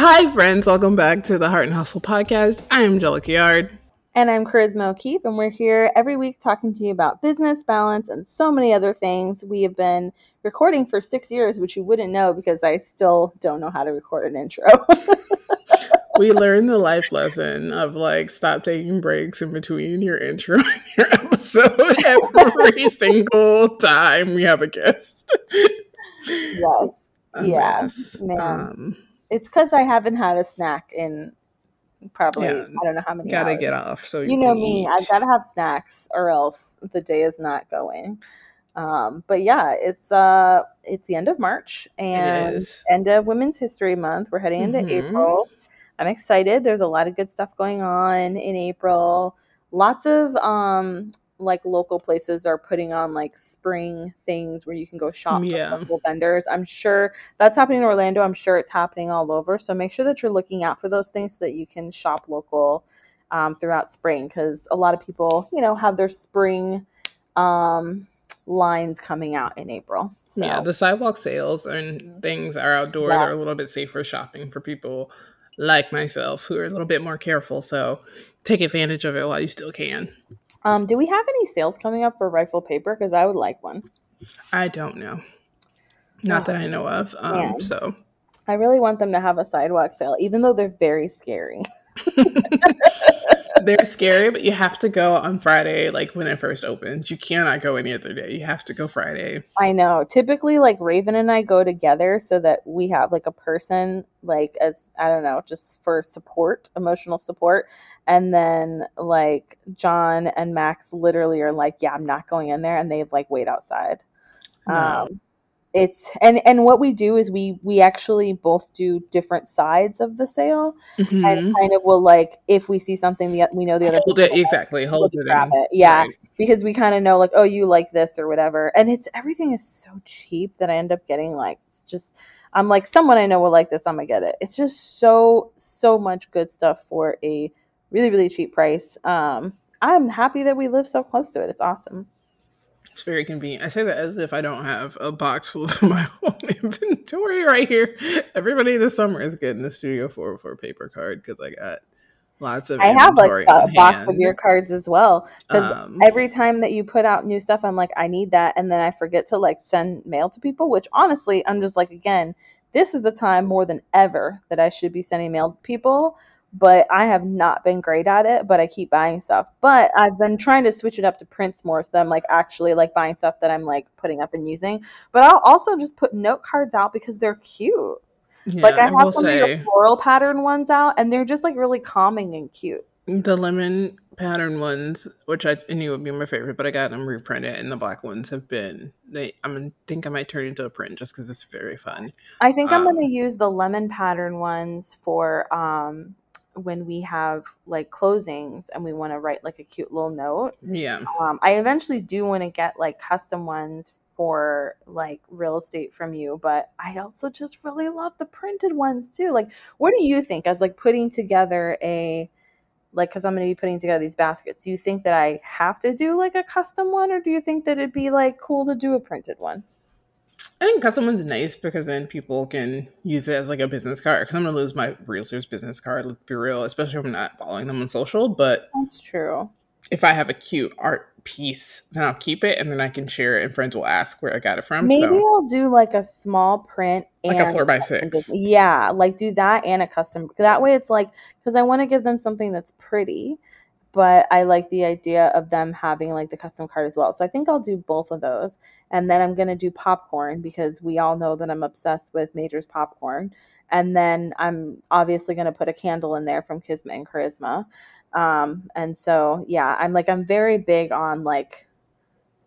Hi, friends. Welcome back to the Heart and Hustle podcast. I'm Angelica Yard. And I'm Charisma O'Keefe, and we're here every week talking to you about business, balance, and so many other things. We have been recording for six years, which you wouldn't know because I still don't know how to record an intro. we learned the life lesson of like stop taking breaks in between your intro and your episode every single time we have a guest. yes. Mess. Man. Um, it's because I haven't had a snack in probably yeah, I don't know how many. Gotta hours. get off. So you, you know me, eat. I gotta have snacks or else the day is not going. Um, but yeah, it's uh it's the end of March and end of Women's History Month. We're heading into mm-hmm. April. I'm excited. There's a lot of good stuff going on in April. Lots of um like local places are putting on like spring things where you can go shop yeah. local vendors. I'm sure that's happening in Orlando. I'm sure it's happening all over. So make sure that you're looking out for those things so that you can shop local um, throughout spring because a lot of people, you know, have their spring um, lines coming out in April. So. Yeah, the sidewalk sales and things are outdoor. Yes. They're a little bit safer shopping for people like myself who are a little bit more careful. So take advantage of it while you still can. Um, do we have any sales coming up for rifle paper? Because I would like one. I don't know. Not that I know of. Um, so I really want them to have a sidewalk sale, even though they're very scary. they're scary, but you have to go on Friday, like when it first opens. You cannot go any other day. You have to go Friday. I know. Typically, like Raven and I go together so that we have like a person, like as I don't know, just for support, emotional support. And then like John and Max literally are like, "Yeah, I'm not going in there," and they like wait outside. No. Um, it's and and what we do is we we actually both do different sides of the sale. Mm-hmm. and kind of will like if we see something that we know the other hold it exactly hold it, grab it. Yeah right. because we kind of know like oh you like this or whatever. And it's everything is so cheap that i end up getting like just i'm like someone i know will like this i'm gonna get it. It's just so so much good stuff for a really really cheap price. Um i'm happy that we live so close to it. It's awesome it's very convenient. I say that as if I don't have a box full of my own inventory right here. Everybody this summer is getting the Studio 404 paper card because I got lots of. I have like a box of your cards as well because um, every time that you put out new stuff, I'm like, I need that, and then I forget to like send mail to people. Which honestly, I'm just like, again, this is the time more than ever that I should be sending mail to people but I have not been great at it, but I keep buying stuff. But I've been trying to switch it up to prints more so that I'm like actually like buying stuff that I'm like putting up and using. But I'll also just put note cards out because they're cute. Yeah, like I have some say, of the floral pattern ones out and they're just like really calming and cute. The lemon pattern ones, which I knew would be my favorite, but I got them reprinted, and the black ones have been. They, I'm gonna think I might turn into a print just because it's very fun. I think um, I'm gonna use the lemon pattern ones for um when we have like closings and we want to write like a cute little note. Yeah. Um, I eventually do want to get like custom ones for like real estate from you, but I also just really love the printed ones too. Like, what do you think as like putting together a like because I'm going to be putting together these baskets? Do you think that I have to do like a custom one, or do you think that it'd be like cool to do a printed one? I think custom one's nice because then people can use it as like a business card. Because I'm gonna lose my realtor's business card. Let's be real, especially if I'm not following them on social. But that's true. If I have a cute art piece, then I'll keep it, and then I can share it, and friends will ask where I got it from. Maybe so. I'll do like a small print, like a four by six. Yeah, like do that and a custom. That way, it's like because I want to give them something that's pretty but I like the idea of them having like the custom card as well. So I think I'll do both of those. And then I'm going to do popcorn because we all know that I'm obsessed with Major's popcorn. And then I'm obviously going to put a candle in there from Kismet and Charisma. Um, and so, yeah, I'm like, I'm very big on like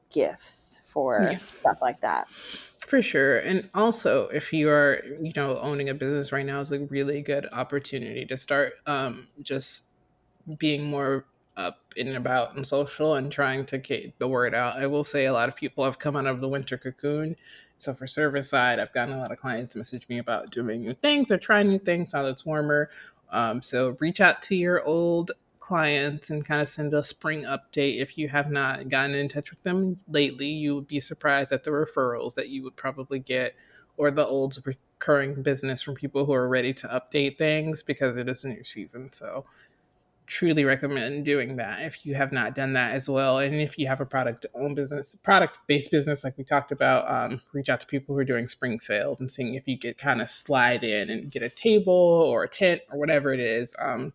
gifts for yeah. stuff like that. For sure. And also, if you are, you know, owning a business right now is a really good opportunity to start um, just being more up and about and social and trying to get the word out. I will say a lot of people have come out of the winter cocoon. So for service side, I've gotten a lot of clients message me about doing new things or trying new things now that it's warmer. Um, so reach out to your old clients and kind of send a spring update if you have not gotten in touch with them lately. You would be surprised at the referrals that you would probably get or the old recurring business from people who are ready to update things because it is a new season. So truly recommend doing that if you have not done that as well. And if you have a product own business, product based business, like we talked about, um, reach out to people who are doing spring sales and seeing if you could kind of slide in and get a table or a tent or whatever it is. Um,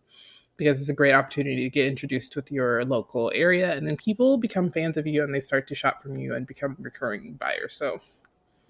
because it's a great opportunity to get introduced with your local area and then people become fans of you and they start to shop from you and become recurring buyers. So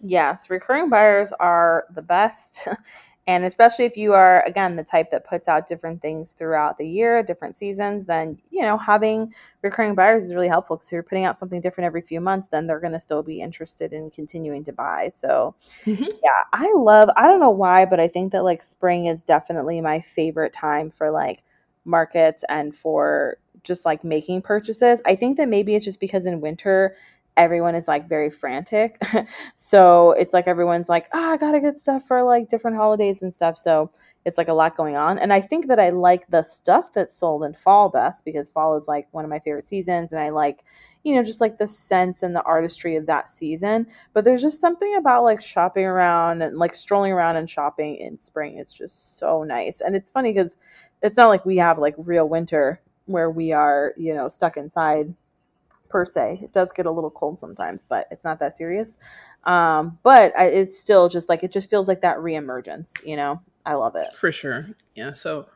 Yes, recurring buyers are the best. And especially if you are, again, the type that puts out different things throughout the year, different seasons, then, you know, having recurring buyers is really helpful because you're putting out something different every few months, then they're going to still be interested in continuing to buy. So, mm-hmm. yeah, I love, I don't know why, but I think that like spring is definitely my favorite time for like markets and for just like making purchases. I think that maybe it's just because in winter, everyone is like very frantic. so it's like everyone's like, oh, I gotta get stuff for like different holidays and stuff. So it's like a lot going on. And I think that I like the stuff that's sold in fall best because fall is like one of my favorite seasons. And I like, you know, just like the sense and the artistry of that season. But there's just something about like shopping around and like strolling around and shopping in spring. It's just so nice. And it's funny because it's not like we have like real winter where we are, you know, stuck inside per se. It does get a little cold sometimes, but it's not that serious. Um, but I, it's still just like it just feels like that reemergence. You know, I love it for sure. Yeah. So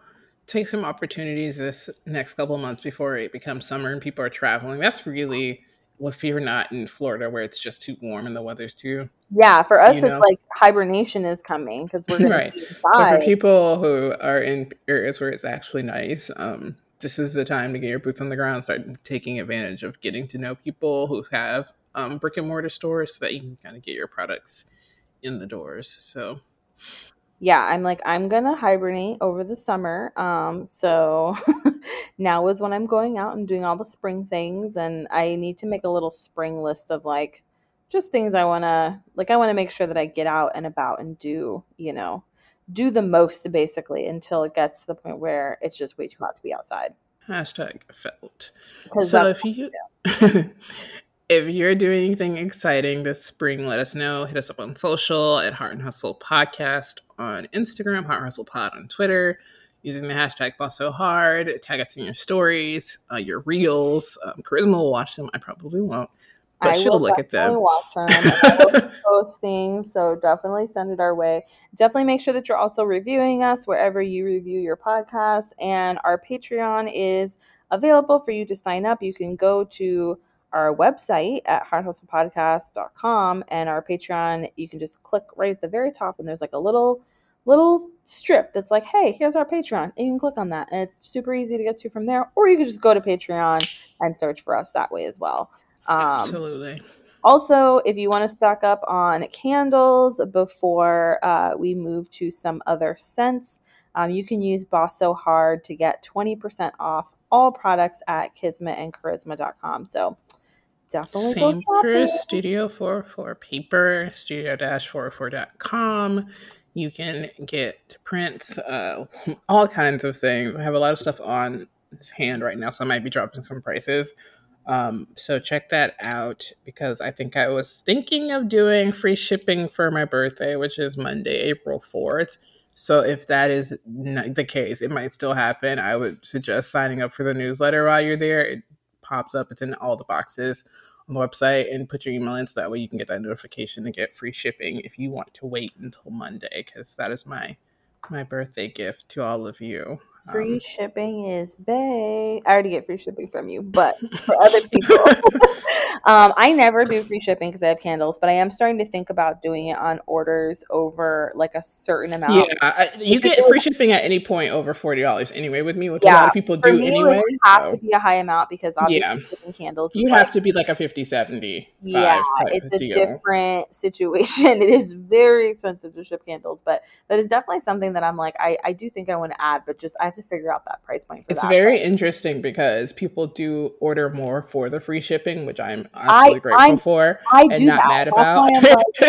take some opportunities this next couple months before it becomes summer and people are traveling. That's really if you're not in Florida where it's just too warm and the weather's too. Yeah, for us, it's know? like hibernation is coming because we're right. But for people who are in areas where it's actually nice, um, this is the time to get your boots on the ground, start taking advantage of getting to know people who have um, brick and mortar stores so that you can kind of get your products in the doors. So, yeah, I'm like, I'm gonna hibernate over the summer. Um, so now is when I'm going out and doing all the spring things, and I need to make a little spring list of like just things I wanna like. I want to make sure that I get out and about and do, you know, do the most basically until it gets to the point where it's just way too hot to be outside. Hashtag felt. So if you if you're doing anything exciting this spring, let us know. Hit us up on social at Heart and Hustle Podcast on Instagram, Heart Hustle Pod on Twitter, using the hashtag Boss So Hard. Tag us in your stories, uh, your reels. Um, Charisma will watch them. I probably won't. But I she'll look at them. Watch them. post things, so definitely send it our way. Definitely make sure that you're also reviewing us wherever you review your podcast. And our Patreon is available for you to sign up. You can go to our website at hearthustlepodcast.com and our Patreon. You can just click right at the very top, and there's like a little little strip that's like, hey, here's our Patreon. And you can click on that. And it's super easy to get to from there. Or you can just go to Patreon and search for us that way as well. Um, Absolutely. Also, if you want to stock up on candles before uh, we move to some other scents, um, you can use Boss So Hard to get 20% off all products at kismet and charisma.com. So definitely Same for Studio 404 paper, studio-404.com. You can get prints, uh, all kinds of things. I have a lot of stuff on hand right now, so I might be dropping some prices. Um, so check that out because I think I was thinking of doing free shipping for my birthday, which is Monday, April 4th. So if that is the case, it might still happen. I would suggest signing up for the newsletter while you're there. It pops up, it's in all the boxes on the website, and put your email in so that way you can get that notification to get free shipping if you want to wait until Monday, because that is my my birthday gift to all of you. Free um, shipping is bay. I already get free shipping from you, but for other people, um, I never do free shipping because I have candles. But I am starting to think about doing it on orders over like a certain amount. Yeah, I, you get free shipping at any point over forty dollars anyway with me, which yeah, a lot of people do me, anyway. It has so. to be a high amount because obviously yeah. candles. You have like, to be like a 50 70 Yeah, it's a deal. different situation. It is very expensive to ship candles, but that is definitely something that I'm like, I, I do think I want to add, but just I to figure out that price point. it's that, very but. interesting because people do order more for the free shipping, which I'm absolutely I, grateful I, for. I do not that. mad about.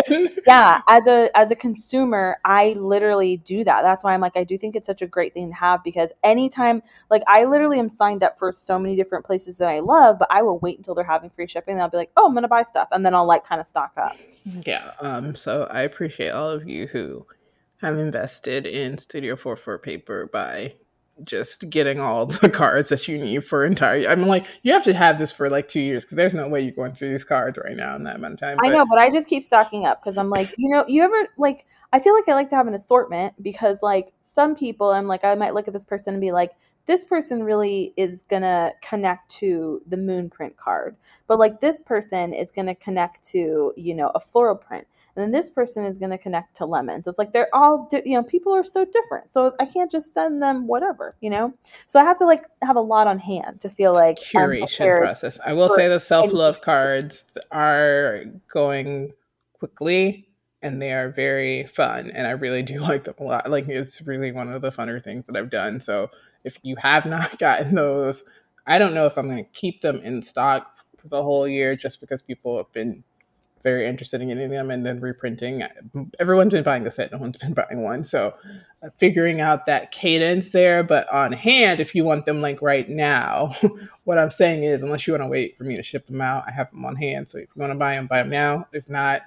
Like, yeah, as a as a consumer, I literally do that. That's why I'm like, I do think it's such a great thing to have because anytime, like, I literally am signed up for so many different places that I love, but I will wait until they're having free shipping. And I'll be like, oh, I'm gonna buy stuff, and then I'll like kind of stock up. Yeah. Um. So I appreciate all of you who have invested in Studio 44 paper by just getting all the cards that you need for entire I'm like, you have to have this for like two years because there's no way you're going through these cards right now in that amount of time. I know, but I just keep stocking up because I'm like, you know, you ever like I feel like I like to have an assortment because like some people I'm like I might look at this person and be like, this person really is gonna connect to the moon print card but like this person is gonna connect to you know a floral print and then this person is gonna connect to lemons. It's like they're all di- you know people are so different. So i can't just send them whatever you know? So i have to like have a lot on hand to feel like curation process. I will say the self-love cards are going quickly and they are very fun and i really do like them a lot. Like it's really one of the funner things that i've done. So if you have not gotten those, I don't know if I'm going to keep them in stock for the whole year just because people have been very interested in getting them and then reprinting. Everyone's been buying the set, no one's been buying one. So uh, figuring out that cadence there, but on hand, if you want them like right now, what I'm saying is, unless you want to wait for me to ship them out, I have them on hand. So if you want to buy them, buy them now. If not,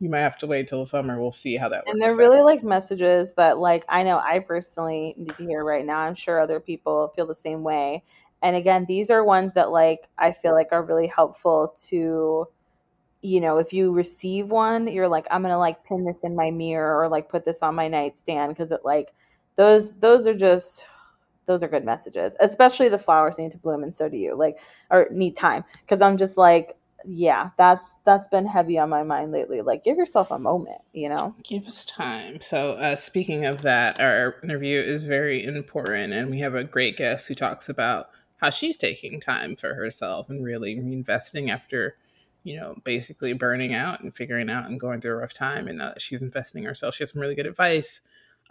you might have to wait till the summer. We'll see how that works. And they're really like messages that like I know I personally need to hear right now. I'm sure other people feel the same way. And again, these are ones that like I feel like are really helpful to you know, if you receive one, you're like I'm to like pin this in my mirror or like put this on my nightstand because it like those those are just those are good messages especially the flowers need to bloom and so do you like or need time because i'm just like yeah, that's that's been heavy on my mind lately. Like, give yourself a moment, you know. Give us time. So, uh, speaking of that, our interview is very important, and we have a great guest who talks about how she's taking time for herself and really reinvesting after, you know, basically burning out and figuring out and going through a rough time. And now that she's investing herself, she has some really good advice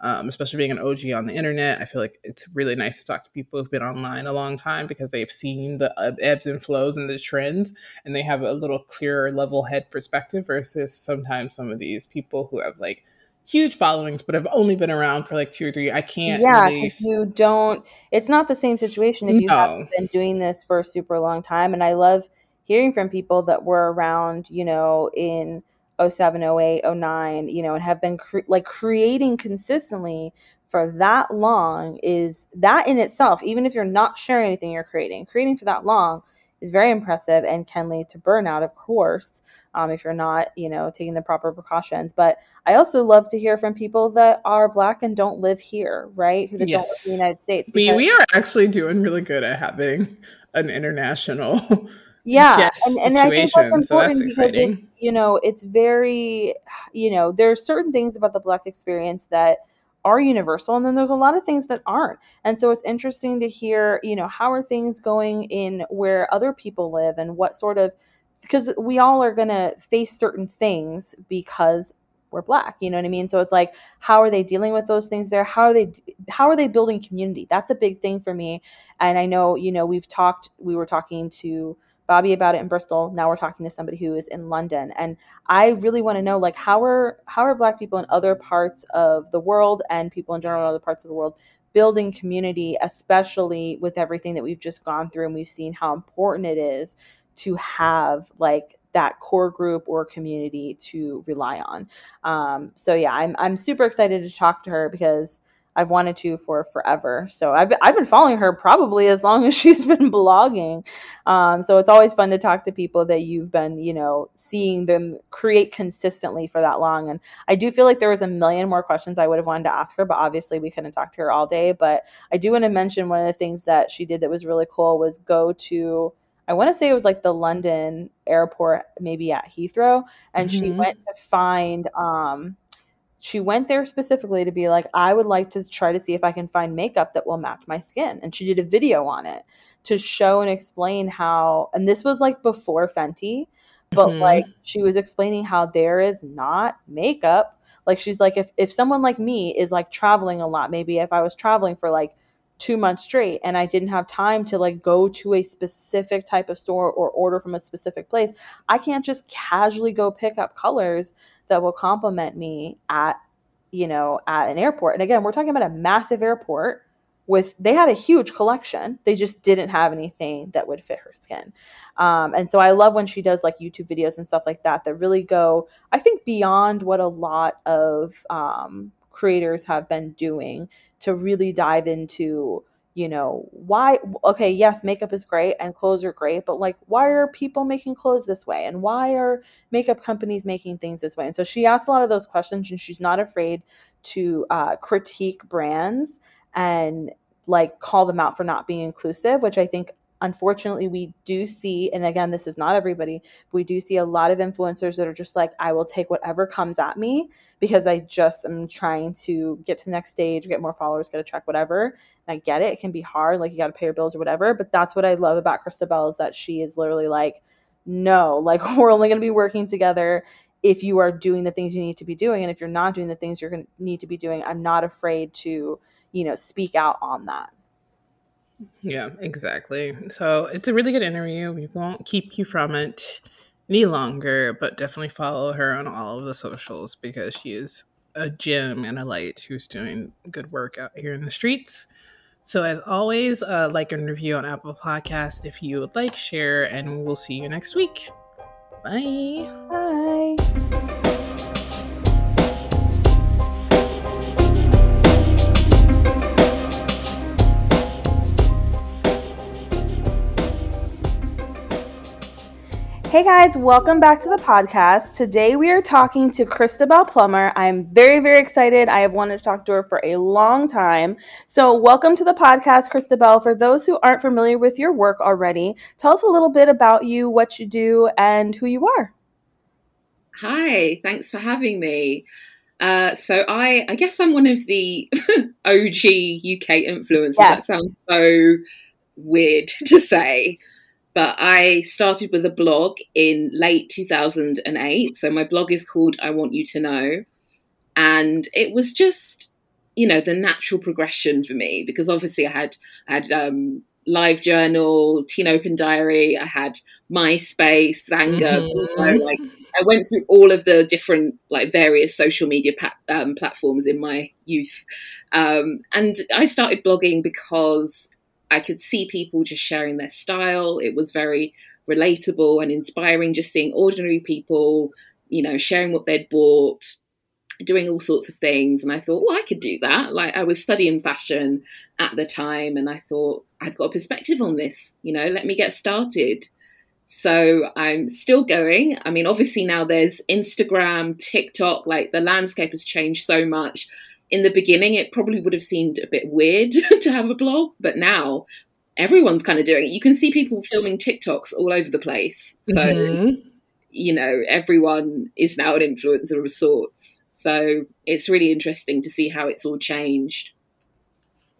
um, especially being an OG on the internet. I feel like it's really nice to talk to people who've been online a long time because they've seen the ebbs and flows and the trends, and they have a little clearer, level head perspective versus sometimes some of these people who have like huge followings but have only been around for like two or three. I can't. Yeah, because really... you don't. It's not the same situation if you no. haven't been doing this for a super long time. And I love hearing from people that were around, you know, in 07, 08, 09, you know, and have been cre- like creating consistently for that long is that in itself, even if you're not sharing anything you're creating, creating for that long is very impressive and can lead to burnout, of course, um, if you're not, you know, taking the proper precautions. But I also love to hear from people that are black and don't live here, right? Who yes. don't live in the United States. We we are actually doing really good at having an international yeah and, and i think that's important so that's because it, you know it's very you know there are certain things about the black experience that are universal and then there's a lot of things that aren't. And so it's interesting to hear you know how are things going in where other people live and what sort of because we all are going to face certain things because we're black you know what i mean? So it's like how are they dealing with those things there? How are they how are they building community? That's a big thing for me. And i know you know we've talked we were talking to Bobby about it in Bristol. Now we're talking to somebody who is in London. And I really want to know like how are how are black people in other parts of the world and people in general in other parts of the world building community, especially with everything that we've just gone through and we've seen how important it is to have like that core group or community to rely on. Um, so yeah, I'm I'm super excited to talk to her because I've wanted to for forever. So I've been, I've been following her probably as long as she's been blogging. Um, so it's always fun to talk to people that you've been, you know, seeing them create consistently for that long. And I do feel like there was a million more questions I would have wanted to ask her, but obviously we couldn't talk to her all day. But I do want to mention one of the things that she did that was really cool was go to I want to say it was like the London airport, maybe at Heathrow, and mm-hmm. she went to find um, she went there specifically to be like, I would like to try to see if I can find makeup that will match my skin. And she did a video on it to show and explain how, and this was like before Fenty, but mm-hmm. like she was explaining how there is not makeup. Like she's like, if, if someone like me is like traveling a lot, maybe if I was traveling for like two months straight and I didn't have time to like go to a specific type of store or order from a specific place, I can't just casually go pick up colors that will complement me at, you know, at an airport. And again, we're talking about a massive airport with they had a huge collection. They just didn't have anything that would fit her skin. Um, and so i love when she does like youtube videos and stuff like that that really go i think beyond what a lot of um, creators have been doing to really dive into you know why okay yes makeup is great and clothes are great but like why are people making clothes this way? And why are makeup companies making things this way? And so she asked a lot of those questions and she's not afraid to uh, critique brands and like call them out for not being inclusive which i think unfortunately we do see and again this is not everybody we do see a lot of influencers that are just like i will take whatever comes at me because i just am trying to get to the next stage get more followers get a check whatever. And i get it it can be hard like you got to pay your bills or whatever but that's what i love about kristabel is that she is literally like no like we're only going to be working together if you are doing the things you need to be doing and if you're not doing the things you're going to need to be doing i'm not afraid to you know speak out on that yeah, exactly. So it's a really good interview. We won't keep you from it any longer, but definitely follow her on all of the socials because she is a gem and a light who's doing good work out here in the streets. So as always, uh, like and review on Apple Podcast if you would like, share, and we'll see you next week. Bye. Bye. Hey guys, welcome back to the podcast. Today we are talking to Kristabel Plummer. I'm very, very excited. I have wanted to talk to her for a long time. So, welcome to the podcast, Kristabel. For those who aren't familiar with your work already, tell us a little bit about you, what you do, and who you are. Hi, thanks for having me. Uh, so I, I guess I'm one of the OG UK influencers. That sounds so weird to say but I started with a blog in late 2008. So my blog is called I Want You to Know. And it was just, you know, the natural progression for me because obviously I had, I had, um, Live Journal, Teen Open Diary, I had MySpace, Xanga, mm-hmm. you know, like I went through all of the different like various social media pa- um, platforms in my youth, um, and I started blogging because I could see people just sharing their style. It was very relatable and inspiring, just seeing ordinary people, you know, sharing what they'd bought, doing all sorts of things. And I thought, well, I could do that. Like I was studying fashion at the time, and I thought, I've got a perspective on this, you know, let me get started. So I'm still going. I mean, obviously now there's Instagram, TikTok, like the landscape has changed so much in the beginning, it probably would have seemed a bit weird to have a blog, but now everyone's kind of doing it. You can see people filming TikToks all over the place. So, mm-hmm. you know, everyone is now an influencer of sorts. So it's really interesting to see how it's all changed.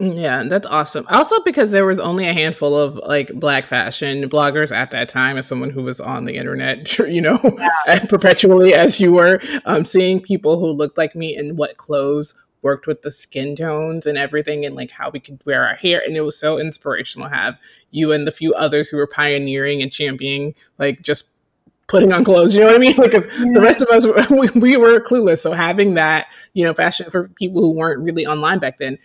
Yeah, that's awesome. Also, because there was only a handful of like black fashion bloggers at that time, as someone who was on the internet, you know, yeah. perpetually as you were, um, seeing people who looked like me in what clothes worked with the skin tones and everything and like how we could wear our hair and it was so inspirational to have you and the few others who were pioneering and championing like just putting on clothes you know what i mean? Because the rest of us we, we were clueless. So having that you know fashion for people who weren't really online back then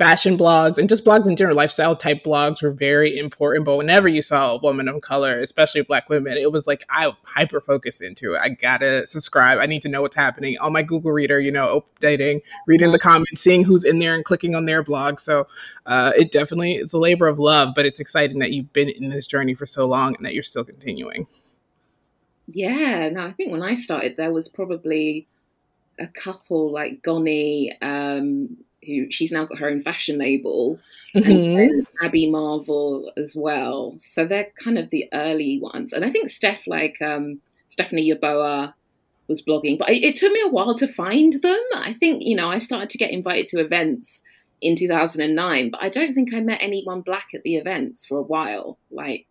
fashion blogs and just blogs in general, lifestyle type blogs were very important. But whenever you saw a woman of color, especially black women, it was like I hyper focused into it. I gotta subscribe. I need to know what's happening on my Google Reader, you know, updating, reading the comments, seeing who's in there and clicking on their blog. So uh, it definitely it's a labor of love, but it's exciting that you've been in this journey for so long and that you're still continuing. Yeah, no, I think when I started, there was probably a couple like Goni, um, who she's now got her own fashion label, mm-hmm. and Abby Marvel as well. So they're kind of the early ones. And I think Steph, like um, Stephanie Yeboah, was blogging, but it, it took me a while to find them. I think you know I started to get invited to events in 2009, but I don't think I met anyone black at the events for a while. Like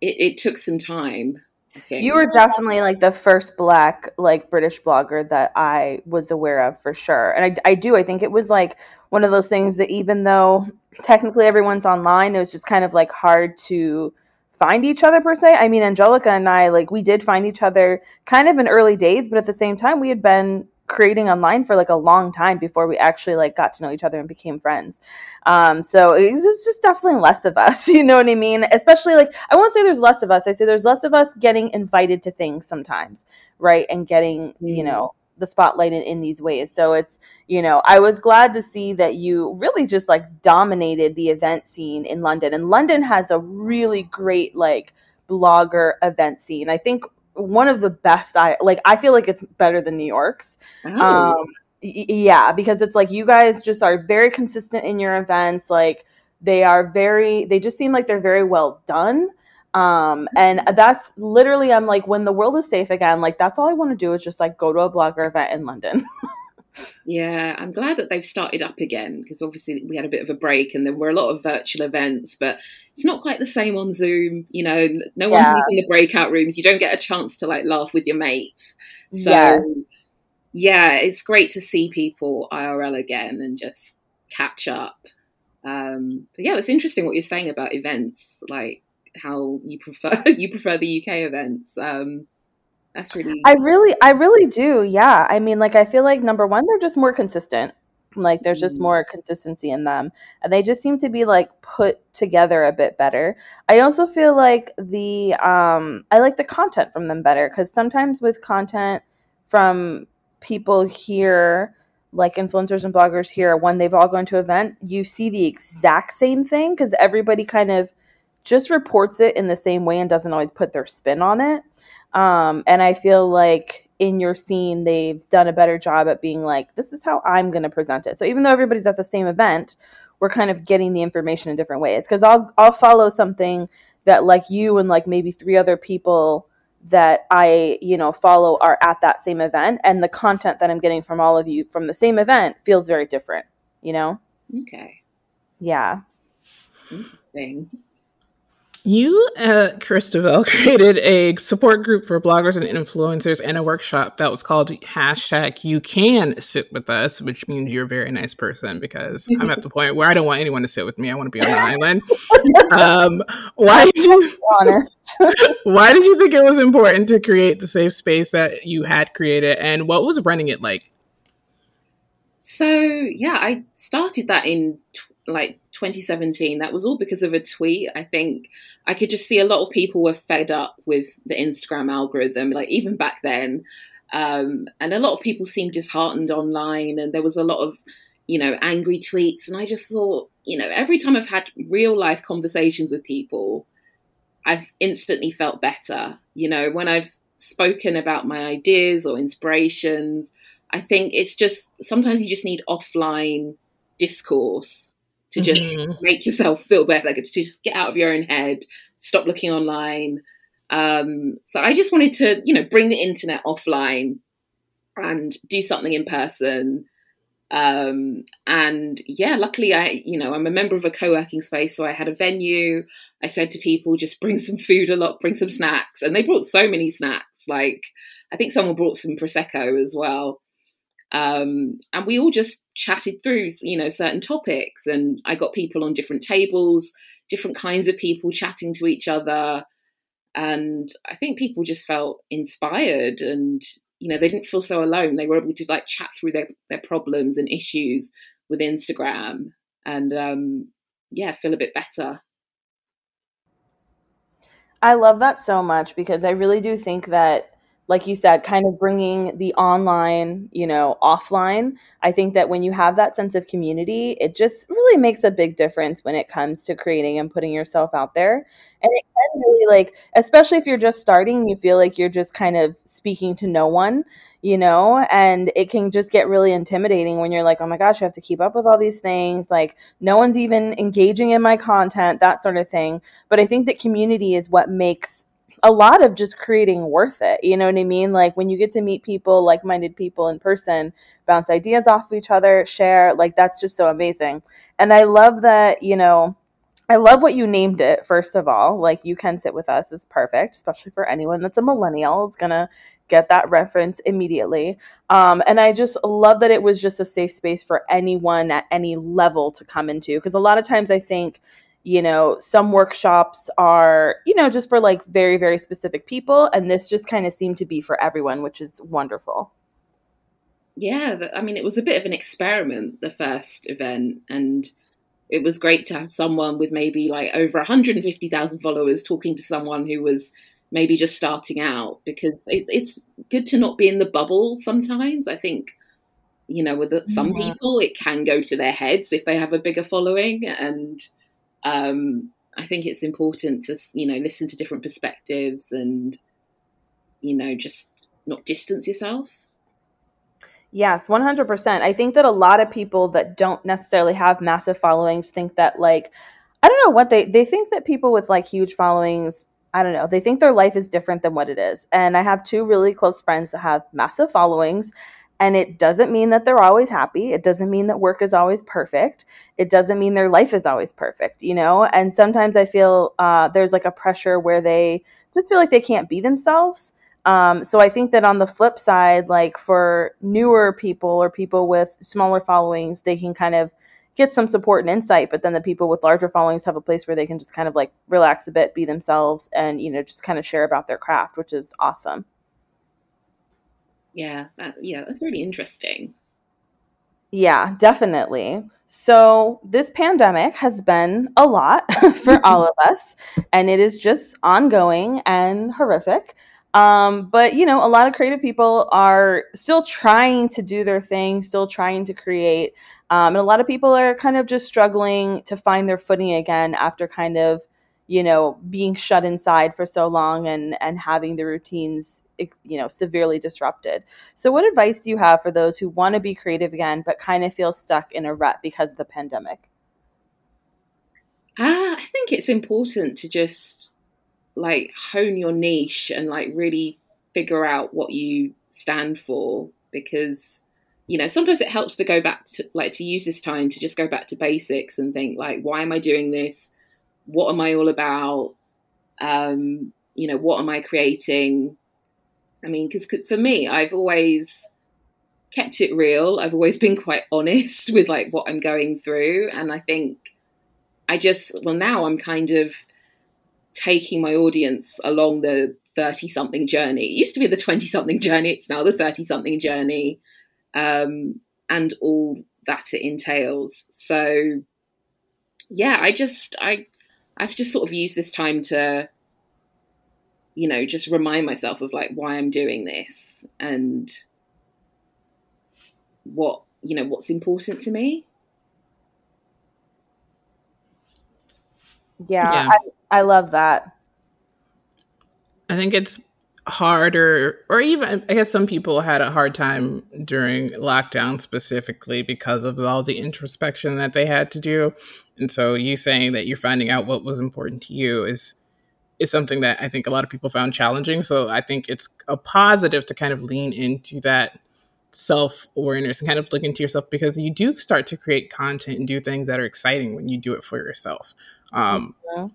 it, it took some time. You were definitely like the first black like British blogger that I was aware of for sure. And I, I do. I think it was like one of those things that even though technically everyone's online, it was just kind of like hard to find each other per se. I mean, Angelica and I like we did find each other kind of in early days, but at the same time we had been creating online for like a long time before we actually like got to know each other and became friends. Um, so it's just definitely less of us, you know what I mean? Especially like I won't say there's less of us. I say there's less of us getting invited to things sometimes, right? And getting, mm-hmm. you know, the spotlight in, in these ways. So it's, you know, I was glad to see that you really just like dominated the event scene in London. And London has a really great like blogger event scene. I think one of the best I like I feel like it's better than New York's. Oh. Um yeah, because it's like you guys just are very consistent in your events like they are very they just seem like they're very well done um, and that's literally, I'm like, when the world is safe again, like that's all I want to do is just like go to a blogger event in London. yeah, I'm glad that they've started up again because obviously we had a bit of a break and there were a lot of virtual events, but it's not quite the same on Zoom. You know, no one's yeah. using the breakout rooms. You don't get a chance to like laugh with your mates. So, yes. yeah, it's great to see people IRL again and just catch up. Um, but yeah, it's interesting what you're saying about events. Like, how you prefer you prefer the UK events. Um, that's really I really I really do. Yeah. I mean, like I feel like number one, they're just more consistent. Like there's just mm. more consistency in them, and they just seem to be like put together a bit better. I also feel like the um I like the content from them better because sometimes with content from people here like influencers and bloggers here when they've all gone to event you see the exact same thing because everybody kind of just reports it in the same way and doesn't always put their spin on it. Um, and I feel like in your scene, they've done a better job at being like, this is how I'm going to present it. So even though everybody's at the same event, we're kind of getting the information in different ways. Because I'll I'll follow something that like you and like maybe three other people that I you know follow are at that same event, and the content that I'm getting from all of you from the same event feels very different. You know. Okay. Yeah. Interesting. You at Kristabel created a support group for bloggers and influencers and a workshop that was called hashtag you can sit with us, which means you're a very nice person because I'm at the point where I don't want anyone to sit with me. I want to be on the island. Um, why did you honest? why did you think it was important to create the safe space that you had created and what was running it like? So yeah, I started that in like 2017 that was all because of a tweet i think. I could just see a lot of people were fed up with the instagram algorithm like even back then. Um, and a lot of people seemed disheartened online and there was a lot of you know angry tweets. And i just thought you know every time i've had real life conversations with people i've instantly felt better. You know when i've spoken about my ideas or inspirations i think it's just sometimes you just need offline discourse to just mm-hmm. make yourself feel better, like to just get out of your own head, stop looking online. Um, so I just wanted to, you know, bring the internet offline and do something in person. Um, and yeah, luckily I, you know, I'm a member of a co-working space, so I had a venue. I said to people, just bring some food a lot, bring some snacks, and they brought so many snacks. Like I think someone brought some prosecco as well. Um, and we all just chatted through, you know, certain topics. And I got people on different tables, different kinds of people chatting to each other. And I think people just felt inspired and, you know, they didn't feel so alone. They were able to like chat through their, their problems and issues with Instagram and, um, yeah, feel a bit better. I love that so much because I really do think that like you said, kind of bringing the online, you know, offline. I think that when you have that sense of community, it just really makes a big difference when it comes to creating and putting yourself out there. And it can really, like, especially if you're just starting, you feel like you're just kind of speaking to no one, you know, and it can just get really intimidating when you're like, oh my gosh, I have to keep up with all these things. Like, no one's even engaging in my content, that sort of thing. But I think that community is what makes a lot of just creating worth it. You know what I mean? Like when you get to meet people, like minded people in person, bounce ideas off of each other, share, like that's just so amazing. And I love that, you know, I love what you named it, first of all. Like you can sit with us is perfect, especially for anyone that's a millennial is gonna get that reference immediately. Um, and I just love that it was just a safe space for anyone at any level to come into. Because a lot of times I think you know some workshops are you know just for like very very specific people and this just kind of seemed to be for everyone which is wonderful yeah i mean it was a bit of an experiment the first event and it was great to have someone with maybe like over 150,000 followers talking to someone who was maybe just starting out because it, it's good to not be in the bubble sometimes. I think, you know, with some yeah. people, it can go to their heads if they have a bigger following. And um, I think it's important to, you know, listen to different perspectives and, you know, just not distance yourself. Yes, 100%. I think that a lot of people that don't necessarily have massive followings think that, like, I don't know what they, they think that people with like huge followings I don't know. They think their life is different than what it is. And I have two really close friends that have massive followings. And it doesn't mean that they're always happy. It doesn't mean that work is always perfect. It doesn't mean their life is always perfect, you know? And sometimes I feel uh, there's like a pressure where they just feel like they can't be themselves. Um, so I think that on the flip side, like for newer people or people with smaller followings, they can kind of get some support and insight but then the people with larger followings have a place where they can just kind of like relax a bit be themselves and you know just kind of share about their craft which is awesome yeah that, yeah that's really interesting yeah definitely so this pandemic has been a lot for all of us and it is just ongoing and horrific um, but you know, a lot of creative people are still trying to do their thing, still trying to create. Um, and a lot of people are kind of just struggling to find their footing again after kind of, you know, being shut inside for so long and and having the routines, you know, severely disrupted. So, what advice do you have for those who want to be creative again but kind of feel stuck in a rut because of the pandemic? Uh, I think it's important to just like hone your niche and like really figure out what you stand for because you know sometimes it helps to go back to like to use this time to just go back to basics and think like why am i doing this what am i all about um you know what am i creating i mean because for me i've always kept it real. I've always been quite honest with like what i'm going through. And i think i just well now i'm kind of taking my audience along the 30 something journey. It used to be the 20 something journey. It's now the 30 something journey. Um, and all that it entails. So, yeah, I just I I've just sort of used this time to, you know, just remind myself of like why I'm doing this and what you know what's important to me. Yeah, yeah. I, I love that. I think it's harder or even i guess some people had a hard time during lockdown specifically because of all the introspection that they had to do and so you saying that you're finding out what was important to you is is something that i think a lot of people found challenging so i think it's a positive to kind of lean into that self-awareness and kind of look into yourself because you do start to create content and do things that are exciting when you do it for yourself um, yeah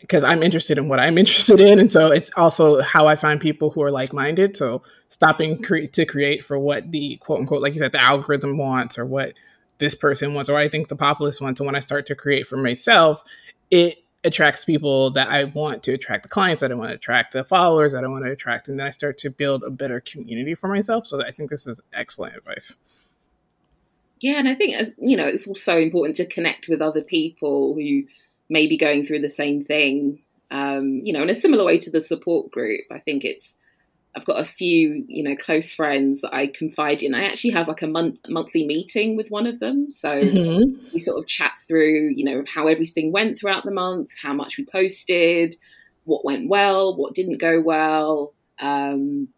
because I'm interested in what I'm interested in, and so it's also how I find people who are like-minded. So stopping cre- to create for what the quote unquote, like you said, the algorithm wants, or what this person wants, or I think the populace wants. And when I start to create for myself, it attracts people that I want to attract, the clients that I want to attract, the followers that I want to attract, and then I start to build a better community for myself. So I think this is excellent advice. Yeah, and I think as you know, it's also important to connect with other people who may be going through the same thing. Um, you know, in a similar way to the support group, I think it's I've got a few, you know, close friends that I confide in. I actually have like a month, monthly meeting with one of them. So mm-hmm. we sort of chat through, you know, how everything went throughout the month, how much we posted, what went well, what didn't go well, um,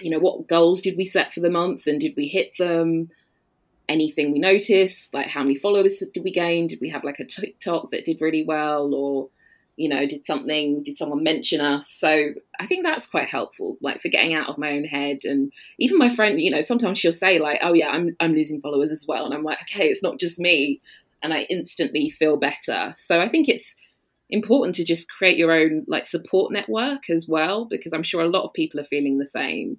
you know, what goals did we set for the month and did we hit them? anything we noticed, like how many followers did we gain? Did we have like a TikTok that did really well, or you know, did something, did someone mention us? So I think that's quite helpful, like for getting out of my own head. And even my friend, you know, sometimes she'll say like, "Oh yeah, I'm I'm losing followers as well," and I'm like, "Okay, it's not just me," and I instantly feel better. So I think it's important to just create your own like support network as well, because I'm sure a lot of people are feeling the same.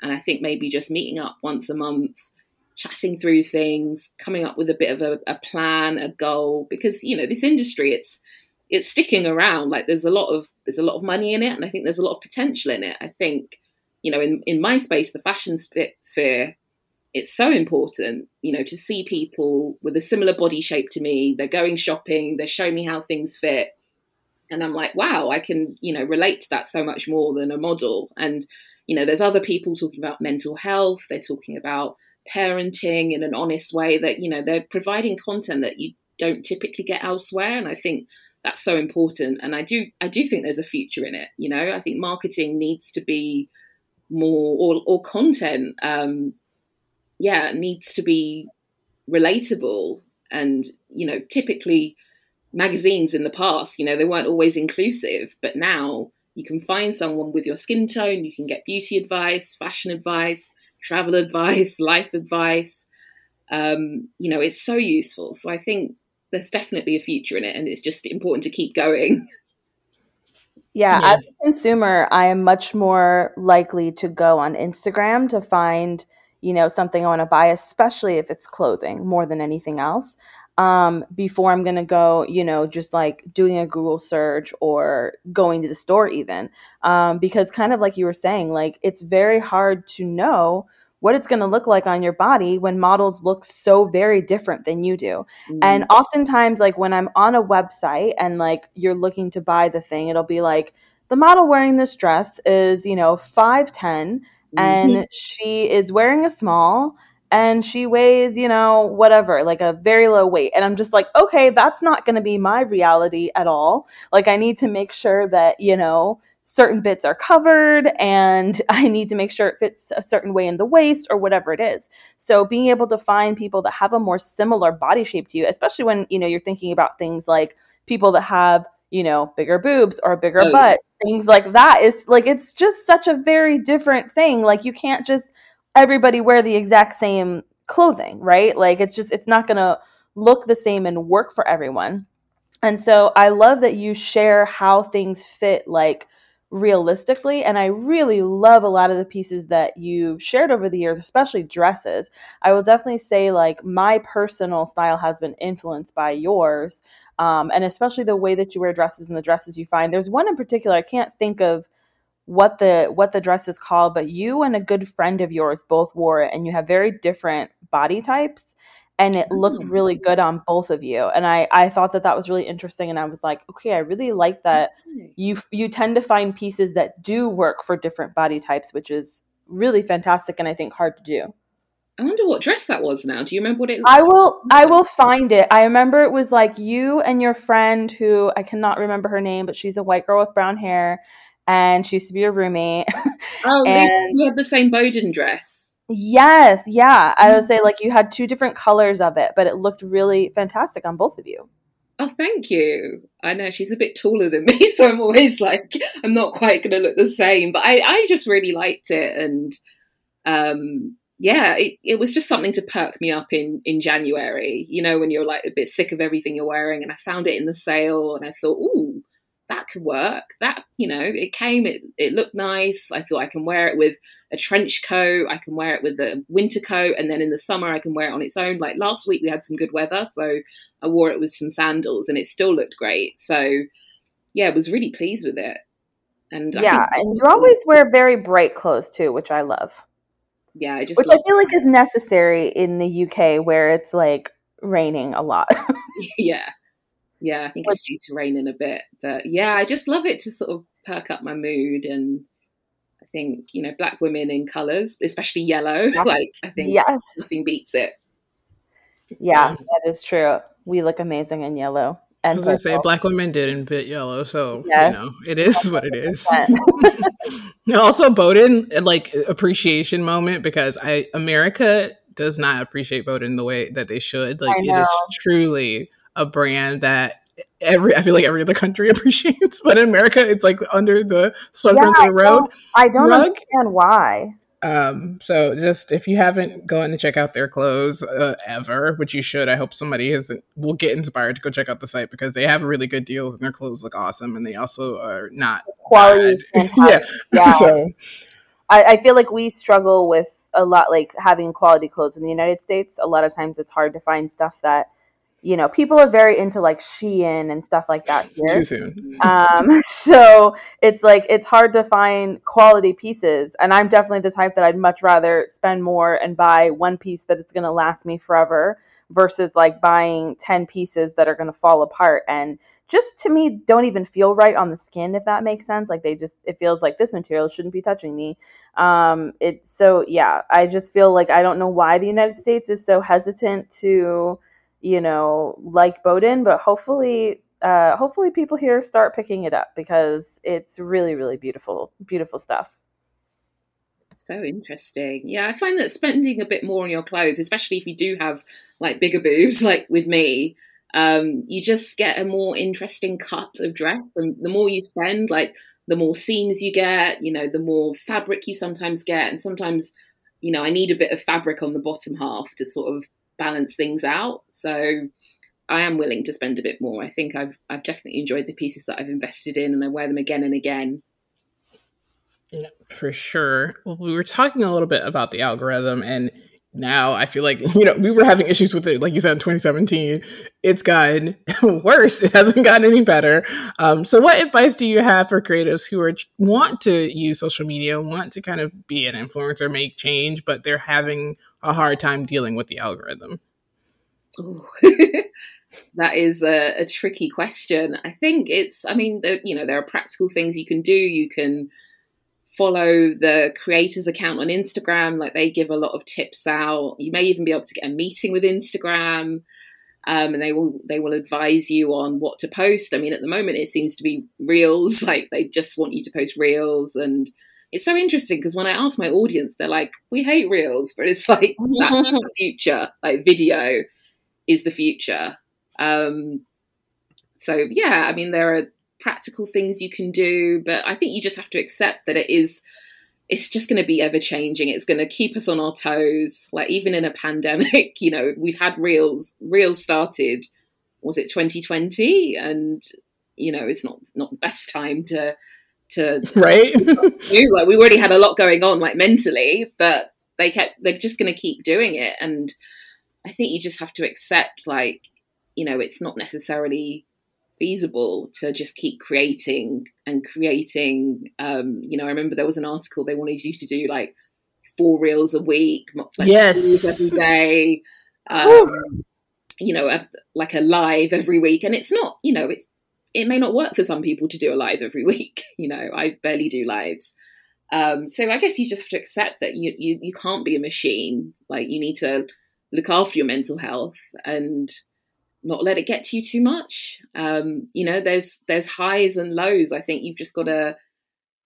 And I think maybe just meeting up once a month chatting through things, coming up with a bit of a, a, plan, a goal, because you know this industry it's it's sticking around. Like there's a lot of there's a lot of money in it, and I think there's a lot of potential in it. I think you know in in my space, the fashion sphere, it's so important you know to see people with a similar body shape to me. They're going shopping, they're showing me how things fit. and I'm like, wow, I can, you know, relate to that so much more than a model. And, you know, there's other people talking about mental health, they're talking about parenting in an honest way that, you know, they're providing content that you don't typically get elsewhere. And I think that's so important. And I do I do think there's a future in it. You know, I think marketing needs to be more or or content, um, yeah, needs to be relatable and, you know, typically magazines in the past, you know, they weren't always inclusive, but now you can find someone with your skin tone, you can get beauty advice, fashion advice, travel advice, life advice. Um, you know, it's so useful. So I think there's definitely a future in it, and it's just important to keep going. Yeah, yeah, as a consumer, I am much more likely to go on Instagram to find, you know, something I want to buy, especially if it's clothing more than anything else um, before I'm going to go, you know, just like doing a Google search or going to the store, even. Um, because, kind of like you were saying, like it's very hard to know what it's going to look like on your body when models look so very different than you do. Mm. And oftentimes, like when I'm on a website and like you're looking to buy the thing, it'll be like, the model wearing this dress is, you know, 5'10 mm-hmm. and she is wearing a small and she weighs, you know, whatever, like a very low weight. And I'm just like, okay, that's not going to be my reality at all. Like, I need to make sure that, you know, certain bits are covered and I need to make sure it fits a certain way in the waist or whatever it is. So being able to find people that have a more similar body shape to you, especially when, you know, you're thinking about things like people that have, you know, bigger boobs or a bigger oh, butt, yeah. things like that is like it's just such a very different thing. Like you can't just everybody wear the exact same clothing, right? Like it's just it's not going to look the same and work for everyone. And so I love that you share how things fit like realistically and I really love a lot of the pieces that you've shared over the years, especially dresses. I will definitely say like my personal style has been influenced by yours. Um, and especially the way that you wear dresses and the dresses you find. There's one in particular I can't think of what the what the dress is called but you and a good friend of yours both wore it and you have very different body types and it looked mm. really good on both of you and i i thought that that was really interesting and i was like okay i really like that you you tend to find pieces that do work for different body types which is really fantastic and i think hard to do I wonder what dress that was now. Do you remember what it I will I will find it. I remember it was like you and your friend who I cannot remember her name, but she's a white girl with brown hair and she used to be your roommate. Oh, and we had the same Boden dress. Yes, yeah. I would say like you had two different colors of it, but it looked really fantastic on both of you. Oh, thank you. I know she's a bit taller than me, so I'm always like, I'm not quite going to look the same. But I, I just really liked it, and um, yeah, it, it was just something to perk me up in in January. You know, when you're like a bit sick of everything you're wearing, and I found it in the sale, and I thought, ooh, that could work. That, you know, it came, it, it looked nice. I thought I can wear it with a trench coat, I can wear it with a winter coat, and then in the summer I can wear it on its own. Like last week we had some good weather, so I wore it with some sandals and it still looked great. So yeah, I was really pleased with it. And yeah, and you always wear very bright clothes too, which I love. Yeah, I just which I feel like is necessary in the UK where it's like raining a lot. yeah, yeah, I think it's due to rain in a bit. But yeah, I just love it to sort of perk up my mood. And I think, you know, black women in colours, especially yellow, yes. like I think yes. nothing beats it. Yeah, um, that is true. We look amazing in yellow. And as I say, black women did in bit yellow, so yes. you know it is what it is. also, Boden like appreciation moment because I America does not appreciate Boden the way that they should. Like it is truly a brand that every I feel like every other country appreciates, but in America it's like under the swept yeah, the road. I don't, I don't understand why. Um, so just if you haven't gone to check out their clothes uh, ever, which you should, I hope somebody has will get inspired to go check out the site because they have really good deals and their clothes look awesome and they also are not quality. yeah. yeah. So I, I feel like we struggle with a lot like having quality clothes in the United States. A lot of times it's hard to find stuff that you know, people are very into like Shein and stuff like that here. Too soon. Um, so it's like it's hard to find quality pieces, and I'm definitely the type that I'd much rather spend more and buy one piece that it's going to last me forever versus like buying ten pieces that are going to fall apart. And just to me don't even feel right on the skin if that makes sense like they just it feels like this material shouldn't be touching me um it so yeah i just feel like i don't know why the united states is so hesitant to you know like Boden but hopefully uh hopefully people here start picking it up because it's really really beautiful beautiful stuff so interesting. Yeah, I find that spending a bit more on your clothes, especially if you do have like bigger boobs, like with me, um, you just get a more interesting cut of dress. And the more you spend, like the more seams you get, you know, the more fabric you sometimes get. And sometimes, you know, I need a bit of fabric on the bottom half to sort of balance things out. So I am willing to spend a bit more. I think I've I've definitely enjoyed the pieces that I've invested in and I wear them again and again. For sure. Well, we were talking a little bit about the algorithm, and now I feel like you know we were having issues with it, like you said in 2017. It's gotten worse. It hasn't gotten any better. Um, so, what advice do you have for creatives who are want to use social media, want to kind of be an influencer, make change, but they're having a hard time dealing with the algorithm? that is a, a, tricky question. I think it's. I mean, the, you know, there are practical things you can do. You can follow the creators account on Instagram. Like they give a lot of tips out. You may even be able to get a meeting with Instagram. Um, and they will they will advise you on what to post. I mean, at the moment, it seems to be reels. Like they just want you to post reels, and it's so interesting because when I ask my audience, they're like, "We hate reels," but it's like that's the future. Like video is the future. Um, so yeah, I mean, there are practical things you can do, but I think you just have to accept that it is it's just going to be ever changing. It's going to keep us on our toes. Like even in a pandemic, you know, we've had reels. Reels started was it 2020, and you know, it's not not the best time to to right. like we already had a lot going on, like mentally, but they kept they're just going to keep doing it, and I think you just have to accept, like, you know, it's not necessarily feasible to just keep creating and creating. Um, you know, I remember there was an article they wanted you to do like four reels a week, like yes, every day. Um, you know, a, like a live every week, and it's not. You know, it it may not work for some people to do a live every week. You know, I barely do lives. Um, so I guess you just have to accept that you, you you can't be a machine. Like you need to look after your mental health and not let it get to you too much. Um, you know, there's there's highs and lows. I think you've just got to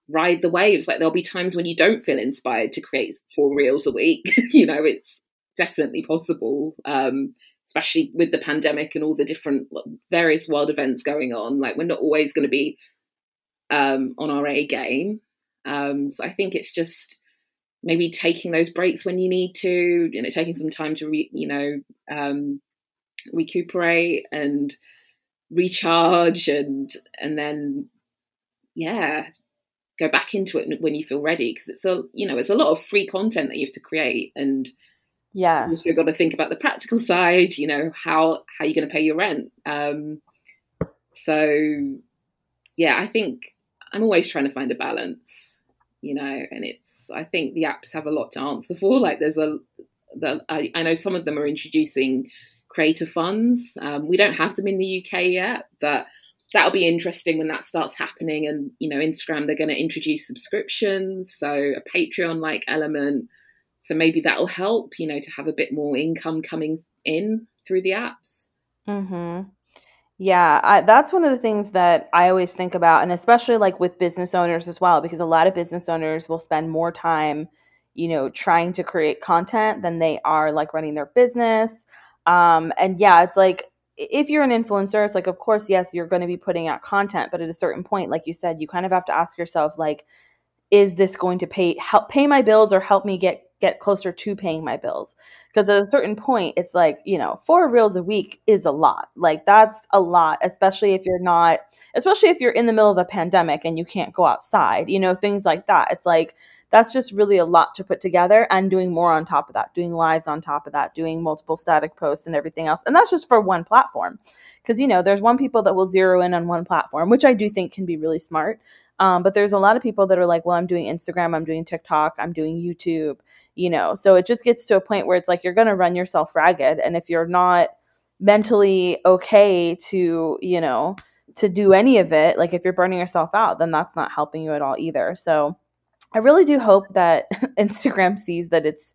ride the waves. Like there'll be times when you don't feel inspired to create four reels a week. you know, it's definitely possible. Um, especially with the pandemic and all the different various world events going on. Like we're not always going to be um, on our A game. Um, so I think it's just maybe taking those breaks when you need to, you know, taking some time to, re, you know, um, recuperate and recharge and and then yeah go back into it when you feel ready because it's a you know it's a lot of free content that you have to create and yeah you've also got to think about the practical side you know how how you're going to pay your rent um so yeah i think i'm always trying to find a balance you know and it's i think the apps have a lot to answer for like there's a the, I, I know some of them are introducing creator funds. Um, we don't have them in the UK yet, but that'll be interesting when that starts happening. And you know, Instagram they're going to introduce subscriptions, so a Patreon like element. So maybe that'll help, you know, to have a bit more income coming in through the apps. Hmm. Yeah, I, that's one of the things that I always think about, and especially like with business owners as well, because a lot of business owners will spend more time, you know, trying to create content than they are like running their business. Um, and yeah, it's like if you're an influencer, it's like, of course, yes, you're going to be putting out content, but at a certain point, like you said, you kind of have to ask yourself, like, is this going to pay help pay my bills or help me get get closer to paying my bills? Because at a certain point, it's like, you know, four reels a week is a lot. Like that's a lot, especially if you're not, especially if you're in the middle of a pandemic and you can't go outside, you know, things like that. It's like that's just really a lot to put together and doing more on top of that, doing lives on top of that, doing multiple static posts and everything else. And that's just for one platform. Because, you know, there's one people that will zero in on one platform, which I do think can be really smart. Um, but there's a lot of people that are like, well, I'm doing Instagram, I'm doing TikTok, I'm doing YouTube, you know. So it just gets to a point where it's like you're going to run yourself ragged. And if you're not mentally okay to, you know, to do any of it, like if you're burning yourself out, then that's not helping you at all either. So I really do hope that Instagram sees that it's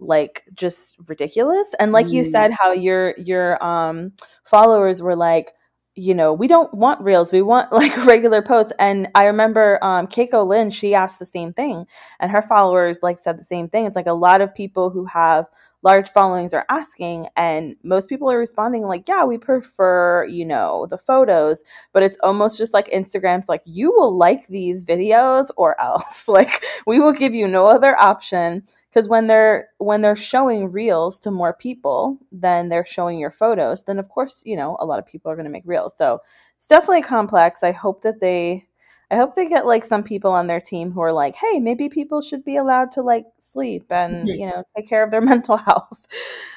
like just ridiculous. And like mm. you said, how your your um followers were like, you know, we don't want reels. We want like regular posts. And I remember um, Keiko Lynn, she asked the same thing. And her followers like said the same thing. It's like a lot of people who have large followings are asking and most people are responding like yeah we prefer you know the photos but it's almost just like instagram's like you will like these videos or else like we will give you no other option because when they're when they're showing reels to more people than they're showing your photos then of course you know a lot of people are going to make reels so it's definitely complex i hope that they i hope they get like some people on their team who are like hey maybe people should be allowed to like sleep and mm-hmm. you know take care of their mental health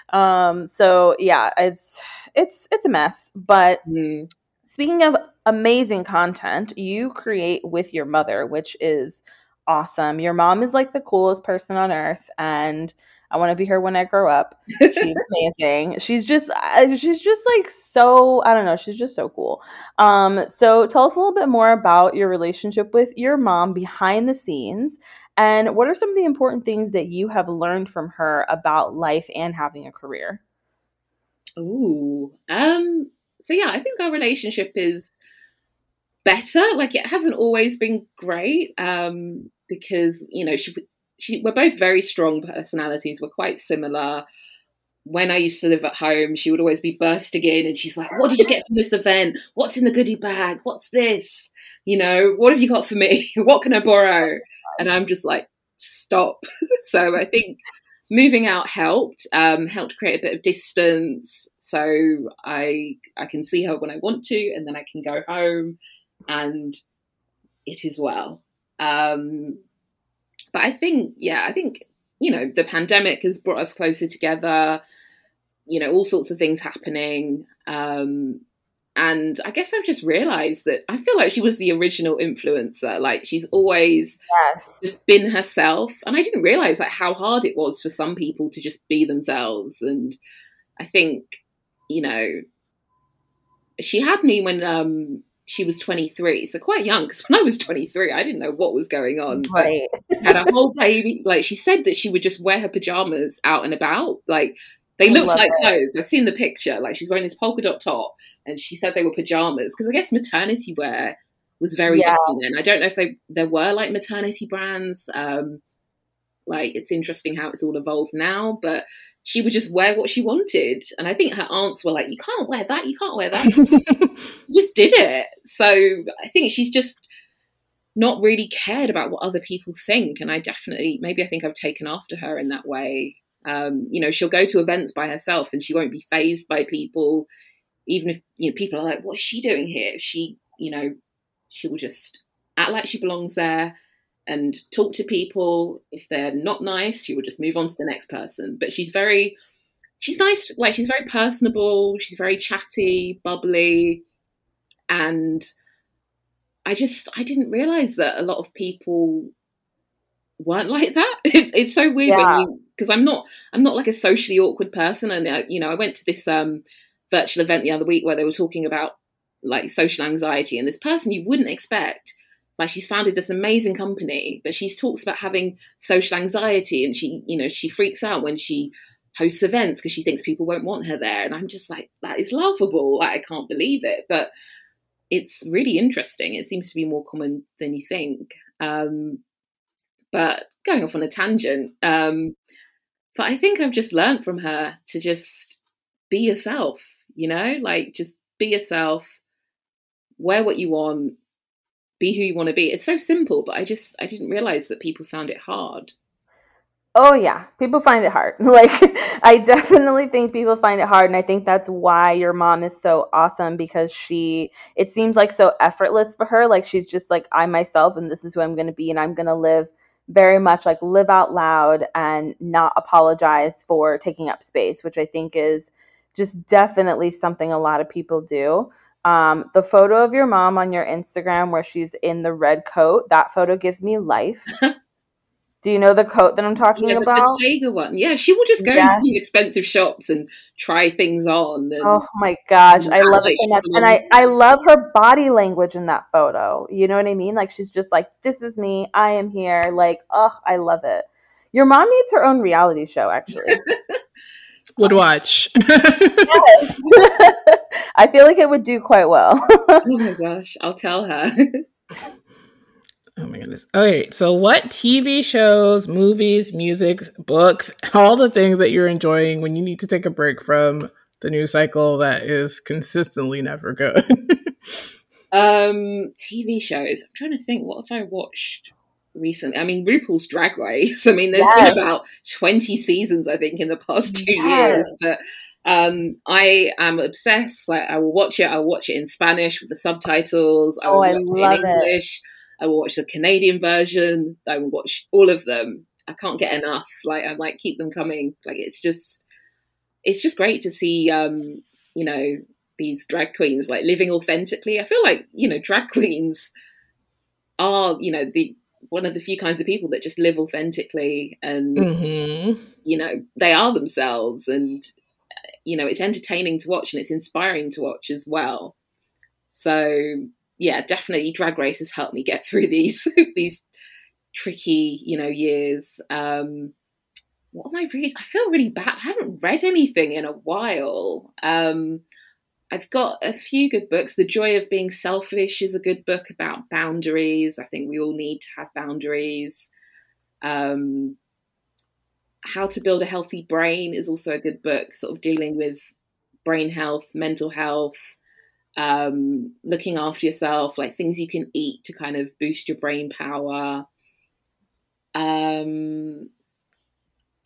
um so yeah it's it's it's a mess but mm-hmm. speaking of amazing content you create with your mother which is awesome. Your mom is like the coolest person on earth and I want to be her when I grow up. She's amazing. She's just uh, she's just like so I don't know, she's just so cool. Um so tell us a little bit more about your relationship with your mom behind the scenes and what are some of the important things that you have learned from her about life and having a career? Ooh. Um so yeah, I think our relationship is better. Like it hasn't always been great. Um because you know she she we're both very strong personalities. We're quite similar. When I used to live at home, she would always be bursting in and she's like, What did you get from this event? What's in the goodie bag? What's this? You know, what have you got for me? what can I borrow? And I'm just like, Stop. so I think moving out helped, um, helped create a bit of distance. So I I can see her when I want to, and then I can go home and it is well. Um, but I think, yeah, I think, you know, the pandemic has brought us closer together, you know, all sorts of things happening. Um, and I guess I've just realized that I feel like she was the original influencer. Like she's always yes. just been herself. And I didn't realize like how hard it was for some people to just be themselves. And I think, you know, she had me when um she was 23, so quite young. Because when I was 23, I didn't know what was going on. Right. had a whole baby. Like she said that she would just wear her pajamas out and about. Like they looked like it. clothes. I've seen the picture. Like she's wearing this polka dot top, and she said they were pajamas. Because I guess maternity wear was very yeah. different then. I don't know if they there were like maternity brands. Um, like it's interesting how it's all evolved now, but she would just wear what she wanted. And I think her aunts were like, You can't wear that, you can't wear that. just did it. So I think she's just not really cared about what other people think. And I definitely, maybe I think I've taken after her in that way. Um, you know, she'll go to events by herself and she won't be phased by people, even if, you know, people are like, What is she doing here? She, you know, she will just act like she belongs there and talk to people. If they're not nice, she will just move on to the next person. But she's very, she's nice, like she's very personable, she's very chatty, bubbly. And I just, I didn't realize that a lot of people weren't like that. It's, it's so weird yeah. when you, because I'm not, I'm not like a socially awkward person. And, uh, you know, I went to this um, virtual event the other week where they were talking about like social anxiety and this person you wouldn't expect like she's founded this amazing company but she talks about having social anxiety and she you know she freaks out when she hosts events because she thinks people won't want her there. And i'm just like that is laughable. Like, i can't believe it. But it's really interesting. It seems to be more common than you think. Um, but going off on a tangent um, but i think i've just learned from her to just be yourself you know? Like just be yourself wear what you want be who you want to be. It's so simple, but I just I didn't realize that people found it hard. Oh yeah, people find it hard. Like I definitely think people find it hard and I think that's why your mom is so awesome because she it seems like so effortless for her. Like she's just like I myself and this is who I'm going to be and I'm going to live very much like live out loud and not apologize for taking up space, which I think is just definitely something a lot of people do. Um, the photo of your mom on your Instagram where she's in the red coat, that photo gives me life. Do you know the coat that I'm talking yeah, about? The Bottega one. Yeah, she will just go yes. into these expensive shops and try things on. And, oh my gosh, I love it so much, and I I love her body language in that photo. You know what I mean? Like she's just like, "This is me. I am here." Like, oh, I love it. Your mom needs her own reality show, actually. would watch. yes. I feel like it would do quite well. oh my gosh, I'll tell her. Oh my goodness. Okay, so what TV shows, movies, music, books, all the things that you're enjoying when you need to take a break from the news cycle that is consistently never good? um, TV shows. I'm trying to think what have I watched recently? I mean, RuPaul's Drag Race. I mean, there's yes. been about 20 seasons, I think, in the past two yes. years. But um, I am obsessed. Like, I will watch it. I'll watch it in Spanish with the subtitles. I oh, I love it in English. It I will watch the Canadian version. I will watch all of them. I can't get enough. Like I like keep them coming. Like it's just it's just great to see um, you know, these drag queens like living authentically. I feel like, you know, drag queens are, you know, the one of the few kinds of people that just live authentically and mm-hmm. you know, they are themselves and you know, it's entertaining to watch and it's inspiring to watch as well. So yeah, definitely Drag Race has helped me get through these these tricky, you know, years. Um, what am I reading? I feel really bad. I haven't read anything in a while. Um, I've got a few good books. The Joy of Being Selfish is a good book about boundaries. I think we all need to have boundaries. Um, How to Build a Healthy Brain is also a good book, sort of dealing with brain health, mental health um, looking after yourself, like things you can eat to kind of boost your brain power. Um,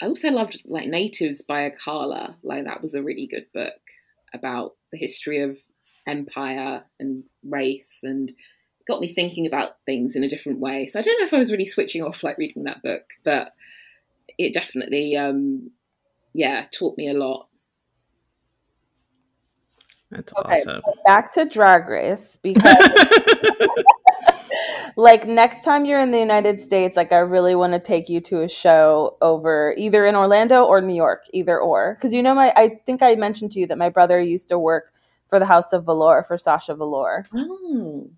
I also loved like Natives by Akala. Like that was a really good book about the history of empire and race and got me thinking about things in a different way. So I don't know if I was really switching off like reading that book, but it definitely um yeah, taught me a lot. That's okay, awesome. Back to Drag Race because, like, next time you're in the United States, like, I really want to take you to a show over either in Orlando or New York, either or. Because you know, my I think I mentioned to you that my brother used to work for the House of Velour for Sasha Velour. Oh.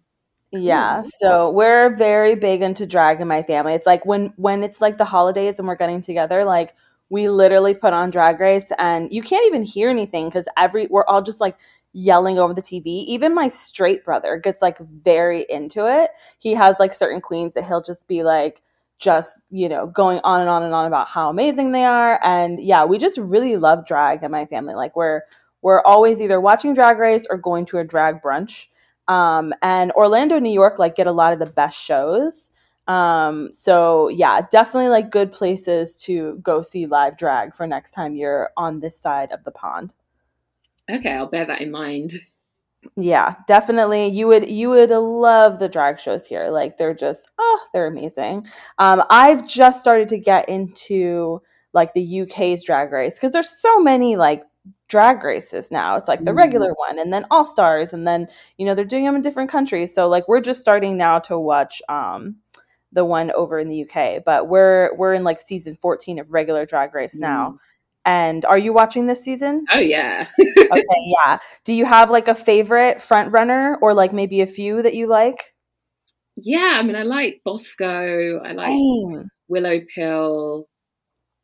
Yeah, mm-hmm. so we're very big into drag in my family. It's like when when it's like the holidays and we're getting together, like we literally put on drag race and you can't even hear anything because every we're all just like yelling over the TV. Even my straight brother gets like very into it. He has like certain queens that he'll just be like, just you know going on and on and on about how amazing they are and yeah we just really love drag in my family like we're we're always either watching drag race or going to a drag brunch um, and orlando new york like get a lot of the best shows um, so yeah definitely like good places to go see live drag for next time you're on this side of the pond Okay, I'll bear that in mind. Yeah, definitely. You would you would love the drag shows here. Like they're just oh, they're amazing. Um, I've just started to get into like the UK's drag race because there's so many like drag races now. It's like the regular mm. one and then all stars and then you know they're doing them in different countries. So like we're just starting now to watch um the one over in the UK, but we're we're in like season 14 of regular drag race now. Mm. And are you watching this season? Oh yeah. okay, yeah. Do you have like a favorite front runner or like maybe a few that you like? Yeah, I mean I like Bosco, I like Same. Willow Pill,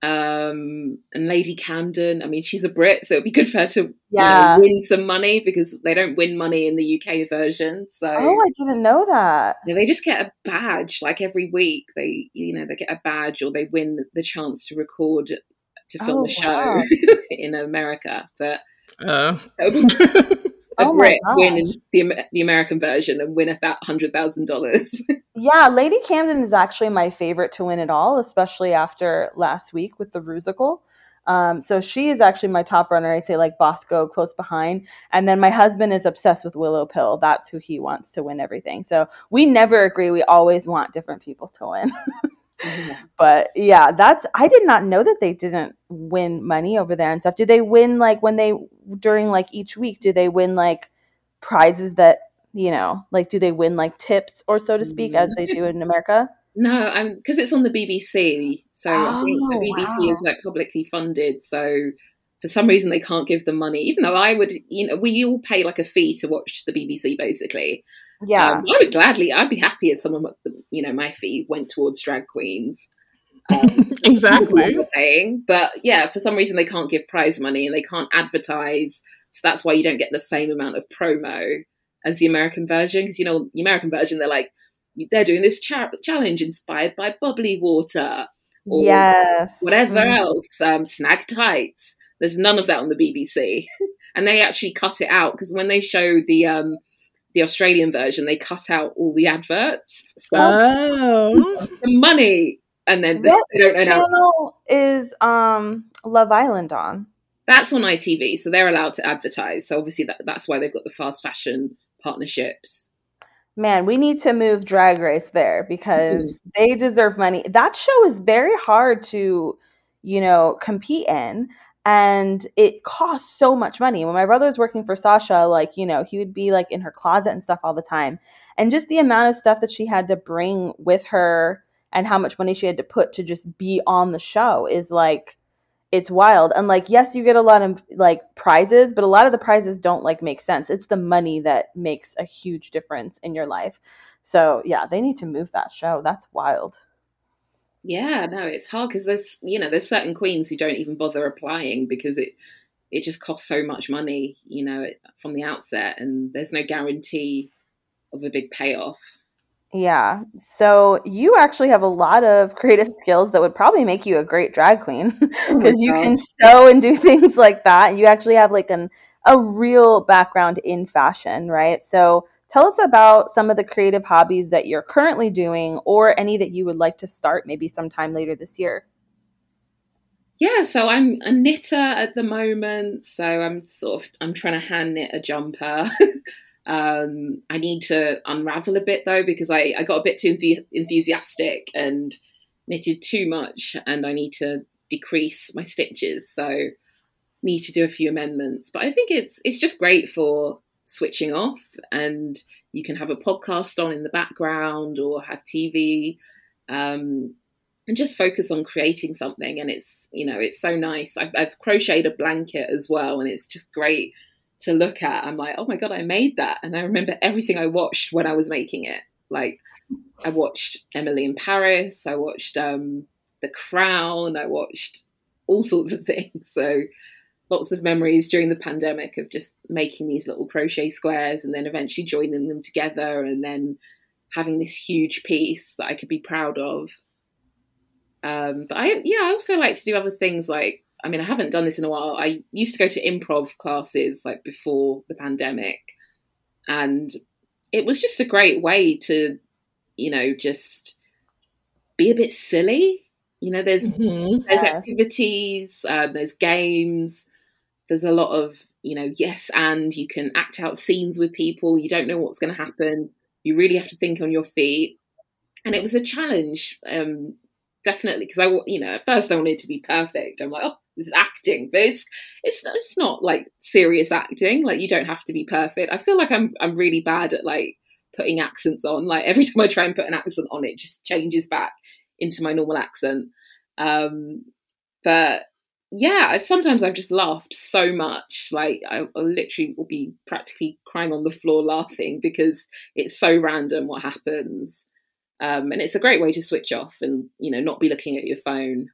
um, and Lady Camden. I mean, she's a Brit, so it'd be good for her to yeah. you know, win some money because they don't win money in the UK version. So oh, I didn't know that. They just get a badge like every week. They you know they get a badge or they win the chance to record to film oh, a show wow. in America, but uh. a oh Brit win the the American version and win a hundred thousand dollars. yeah, Lady Camden is actually my favorite to win it all, especially after last week with the Rusical. Um, so she is actually my top runner. I'd say like Bosco close behind. And then my husband is obsessed with Willow Pill. That's who he wants to win everything. So we never agree. We always want different people to win. But yeah, that's I did not know that they didn't win money over there and stuff. Do they win like when they during like each week? Do they win like prizes that you know like do they win like tips or so to speak as they do in America? No, I'm because it's on the BBC. So oh, I think the oh, BBC wow. is like publicly funded. So for some reason they can't give them money, even though I would, you know, we all pay like a fee to watch the BBC basically. Yeah, um, I would gladly. I'd be happy if someone, you know, my fee went towards drag queens. Um, exactly. Paying, but yeah, for some reason they can't give prize money and they can't advertise, so that's why you don't get the same amount of promo as the American version. Because you know, the American version, they're like, they're doing this cha- challenge inspired by bubbly water, or yes, whatever mm. else, um, snag tights. There's none of that on the BBC, and they actually cut it out because when they show the um, the Australian version, they cut out all the adverts. So oh, the money, and then what they don't channel is um, Love Island on? That's on ITV, so they're allowed to advertise. So obviously that, that's why they've got the fast fashion partnerships. Man, we need to move Drag Race there because mm-hmm. they deserve money. That show is very hard to, you know, compete in and it costs so much money. When my brother was working for Sasha, like, you know, he would be like in her closet and stuff all the time. And just the amount of stuff that she had to bring with her and how much money she had to put to just be on the show is like it's wild. And like, yes, you get a lot of like prizes, but a lot of the prizes don't like make sense. It's the money that makes a huge difference in your life. So yeah, they need to move that show. That's wild. Yeah, no, it's hard because there's you know there's certain queens who don't even bother applying because it it just costs so much money, you know, from the outset, and there's no guarantee of a big payoff. Yeah. So you actually have a lot of creative skills that would probably make you a great drag queen because oh you can sew and do things like that. You actually have like an a real background in fashion, right? So tell us about some of the creative hobbies that you're currently doing or any that you would like to start maybe sometime later this year. Yeah, so I'm a knitter at the moment. So I'm sort of I'm trying to hand knit a jumper. Um, I need to unravel a bit though because I, I got a bit too enthusiastic and knitted too much, and I need to decrease my stitches. So need to do a few amendments. But I think it's it's just great for switching off, and you can have a podcast on in the background or have TV. Um, and just focus on creating something and it's you know it's so nice I've, I've crocheted a blanket as well and it's just great to look at. I'm like, oh my god, I made that, and I remember everything I watched when I was making it. Like, I watched Emily in Paris, I watched um, The Crown, I watched all sorts of things. So lots of memories during the pandemic of just making these little crochet squares and then eventually joining them together and then having this huge piece that I could be proud of. Um, but I, yeah, I also like to do other things like I mean, I haven't done this in a while. I used to go to improv classes like before the pandemic, and it was just a great way to, you know, just be a bit silly. You know, there's mm-hmm. there's yeah. activities, uh, there's games, there's a lot of you know, yes, and you can act out scenes with people. You don't know what's going to happen. You really have to think on your feet, and it was a challenge. Um, definitely because I, you know, at first I wanted to be perfect. I'm like, oh, this is acting, but it's it's it's not like serious acting. Like you don't have to be perfect. I feel like I'm I'm really bad at like putting accents on. Like every time I try and put an accent on, it just changes back into my normal accent. Um, but yeah, sometimes I've just laughed so much. Like I, I literally will be practically crying on the floor laughing because it's so random what happens. Um, and it's a great way to switch off and you know not be looking at your phone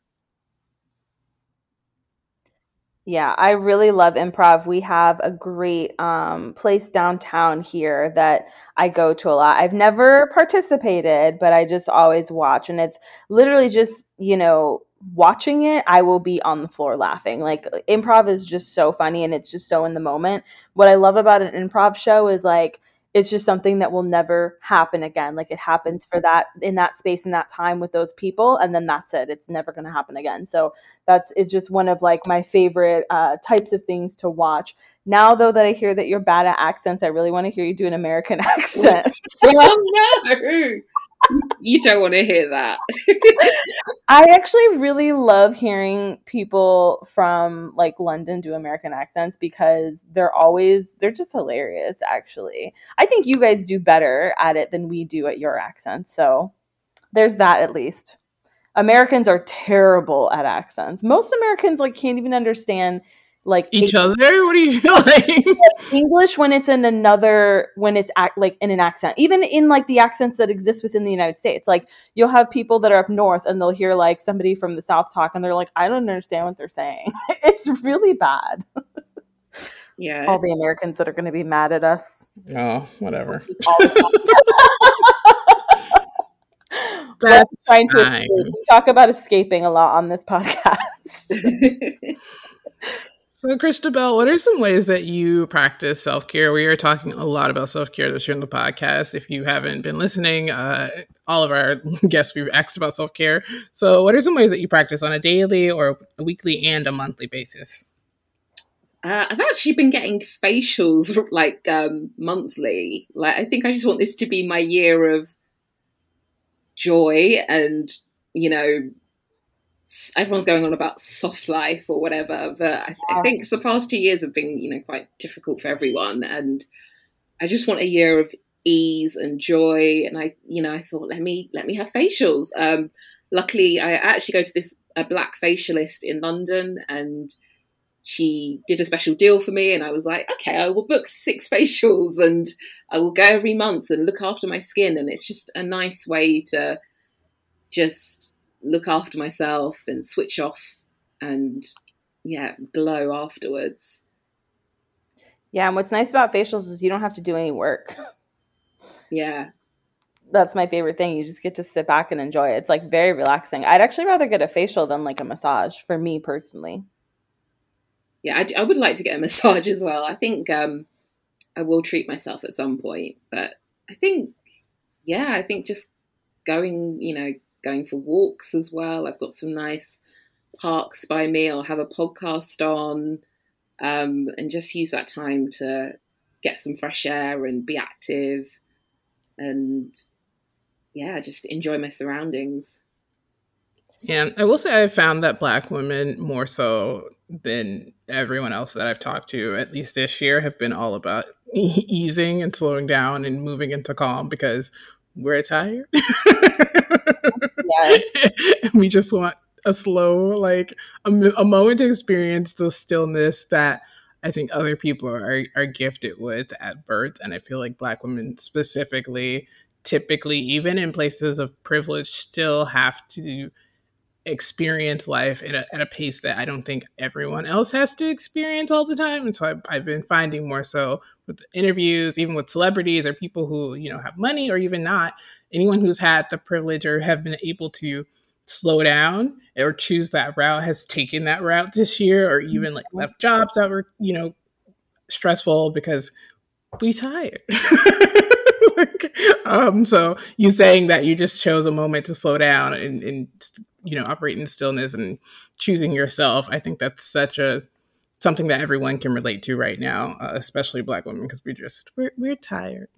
yeah, I really love improv. We have a great um, place downtown here that I go to a lot. I've never participated, but I just always watch. And it's literally just, you know, watching it, I will be on the floor laughing. Like improv is just so funny and it's just so in the moment. What I love about an improv show is like, it's just something that will never happen again. Like it happens for that in that space in that time with those people, and then that's it. It's never going to happen again. So that's it's just one of like my favorite uh, types of things to watch. Now, though, that I hear that you're bad at accents, I really want to hear you do an American accent. oh no! you don't want to hear that. I actually really love hearing people from like London do American accents because they're always they're just hilarious actually. I think you guys do better at it than we do at your accents. So there's that at least. Americans are terrible at accents. Most Americans like can't even understand like each English. other. What are you feel like? English when it's in another when it's act like in an accent, even in like the accents that exist within the United States. Like you'll have people that are up north and they'll hear like somebody from the south talk and they're like, I don't understand what they're saying. it's really bad. Yeah, all the Americans that are going to be mad at us. Oh, whatever. That's trying to escape. We talk about escaping a lot on this podcast. So, Kristabel, what are some ways that you practice self care? We are talking a lot about self care this year on the podcast. If you haven't been listening, uh, all of our guests we've asked about self care. So, what are some ways that you practice on a daily or a weekly and a monthly basis? Uh, I've actually been getting facials like um, monthly. Like, I think I just want this to be my year of joy and you know everyone's going on about soft life or whatever, but I, yes. I, think the past two years have been, you know, quite difficult for everyone. And I just want a year of ease and joy. And I, you know, I thought, let me let me have facials. Um, luckily, I actually go to this a black facialist in London, and she did a special deal for me. And I was like, okay, I will book six facials, and I will go every month and look after my skin. And it's just a nice way to just look after myself and switch off and yeah, glow afterwards. Yeah, and what's nice about facials is you don't have to do any work. Yeah. That's my favorite thing. You just get to sit back and enjoy it. It's like very relaxing. I'd actually rather get a facial than like a massage for me personally. Yeah, I, I would like to get a massage as well. I think um, I will treat myself at some point, but I think, yeah, I think just going, you know, going for walks as well. I've got some nice parks by me. I'll have a podcast on um, and just use that time to get some fresh air and be active and yeah, just enjoy my surroundings. Yeah, I will say I've found that Black women more so than everyone else that I've talked to, at least this year, have been all about easing and slowing down and moving into calm because we're tired. yeah. we just want a slow, like a, a moment to experience the stillness that I think other people are, are gifted with at birth. And I feel like Black women specifically, typically, even in places of privilege, still have to experience life at a, at a pace that I don't think everyone else has to experience all the time. And so I've, I've been finding more so with interviews, even with celebrities or people who, you know, have money or even not, anyone who's had the privilege or have been able to slow down or choose that route has taken that route this year or even like mm-hmm. left jobs that were, you know, stressful because we tired. um, so you saying that you just chose a moment to slow down and, and you know operate in stillness and choosing yourself i think that's such a something that everyone can relate to right now uh, especially black women because we just we're, we're tired.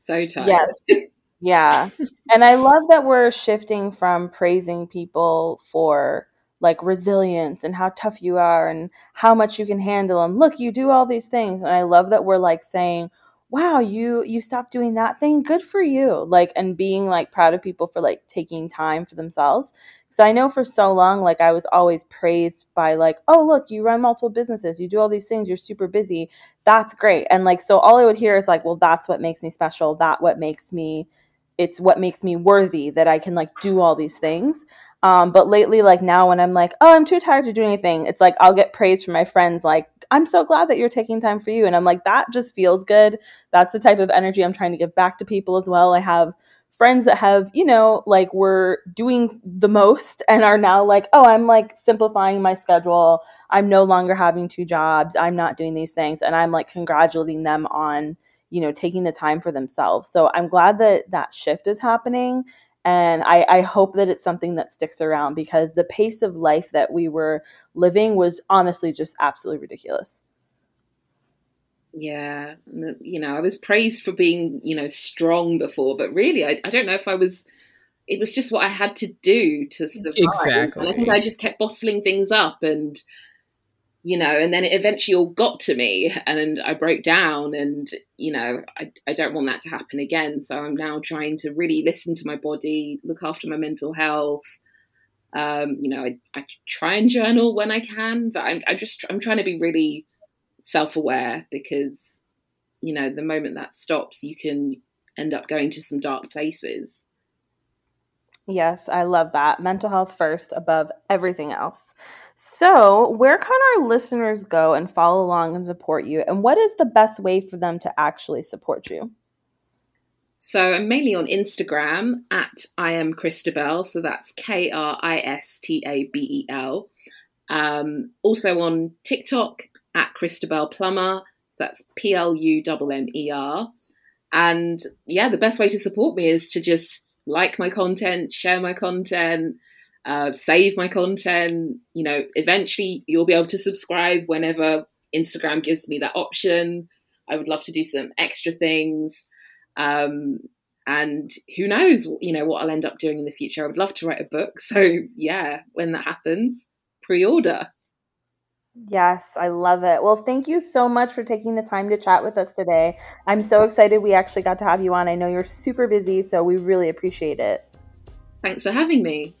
So tired. Yes. Yeah. And i love that we're shifting from praising people for like resilience and how tough you are and how much you can handle and look you do all these things. And i love that we're like saying wow you you stopped doing that thing good for you. Like and being like proud of people for like taking time for themselves. So i know for so long like i was always praised by like oh look you run multiple businesses you do all these things you're super busy that's great. And like so all i would hear is like well that's what makes me special that what makes me it's what makes me worthy that i can like do all these things. Um, but lately, like now, when I'm like, oh, I'm too tired to do anything, it's like I'll get praise from my friends, like, I'm so glad that you're taking time for you. And I'm like, that just feels good. That's the type of energy I'm trying to give back to people as well. I have friends that have, you know, like were doing the most and are now like, oh, I'm like simplifying my schedule. I'm no longer having two jobs. I'm not doing these things. And I'm like congratulating them on, you know, taking the time for themselves. So I'm glad that that shift is happening and I, I, hope that it's something that sticks around because the pace of life that we were living was honestly just absolutely ridiculous. Yeah, you know, I was praised for being, you know, strong before, but really, I, I don't know if I was. It was just what I had to do to survive. Exactly. And I think I just kept bottling things up and you know, and then it eventually all got to me and I broke down and, you know, I, I don't want that to happen again. So I'm now trying to really listen to my body, look after my mental health. Um, you know, I, I try and journal when I can, but I'm, I just, I'm trying to be really self-aware because, you know, the moment that stops, you can end up going to some dark places. Yes, I love that. Mental health first above everything else. So, where can our listeners go and follow along and support you? And what is the best way for them to actually support you? So, I'm mainly on Instagram at I am Kristabel. So, that's K R I S T A B E L. Um, also on TikTok at Kristabel Plummer. That's P L U M M E R. And yeah, the best way to support me is to just like my content, share my content, uh, save my content. You know, eventually you'll be able to subscribe whenever Instagram gives me that option. I would love to do some extra things. Um, and who knows, you know, what I'll end up doing in the future. I would love to write a book. So, yeah, when that happens, pre order. Yes, I love it. Well, thank you so much for taking the time to chat with us today. I'm so excited we actually got to have you on. I know you're super busy, so we really appreciate it. Thanks for having me.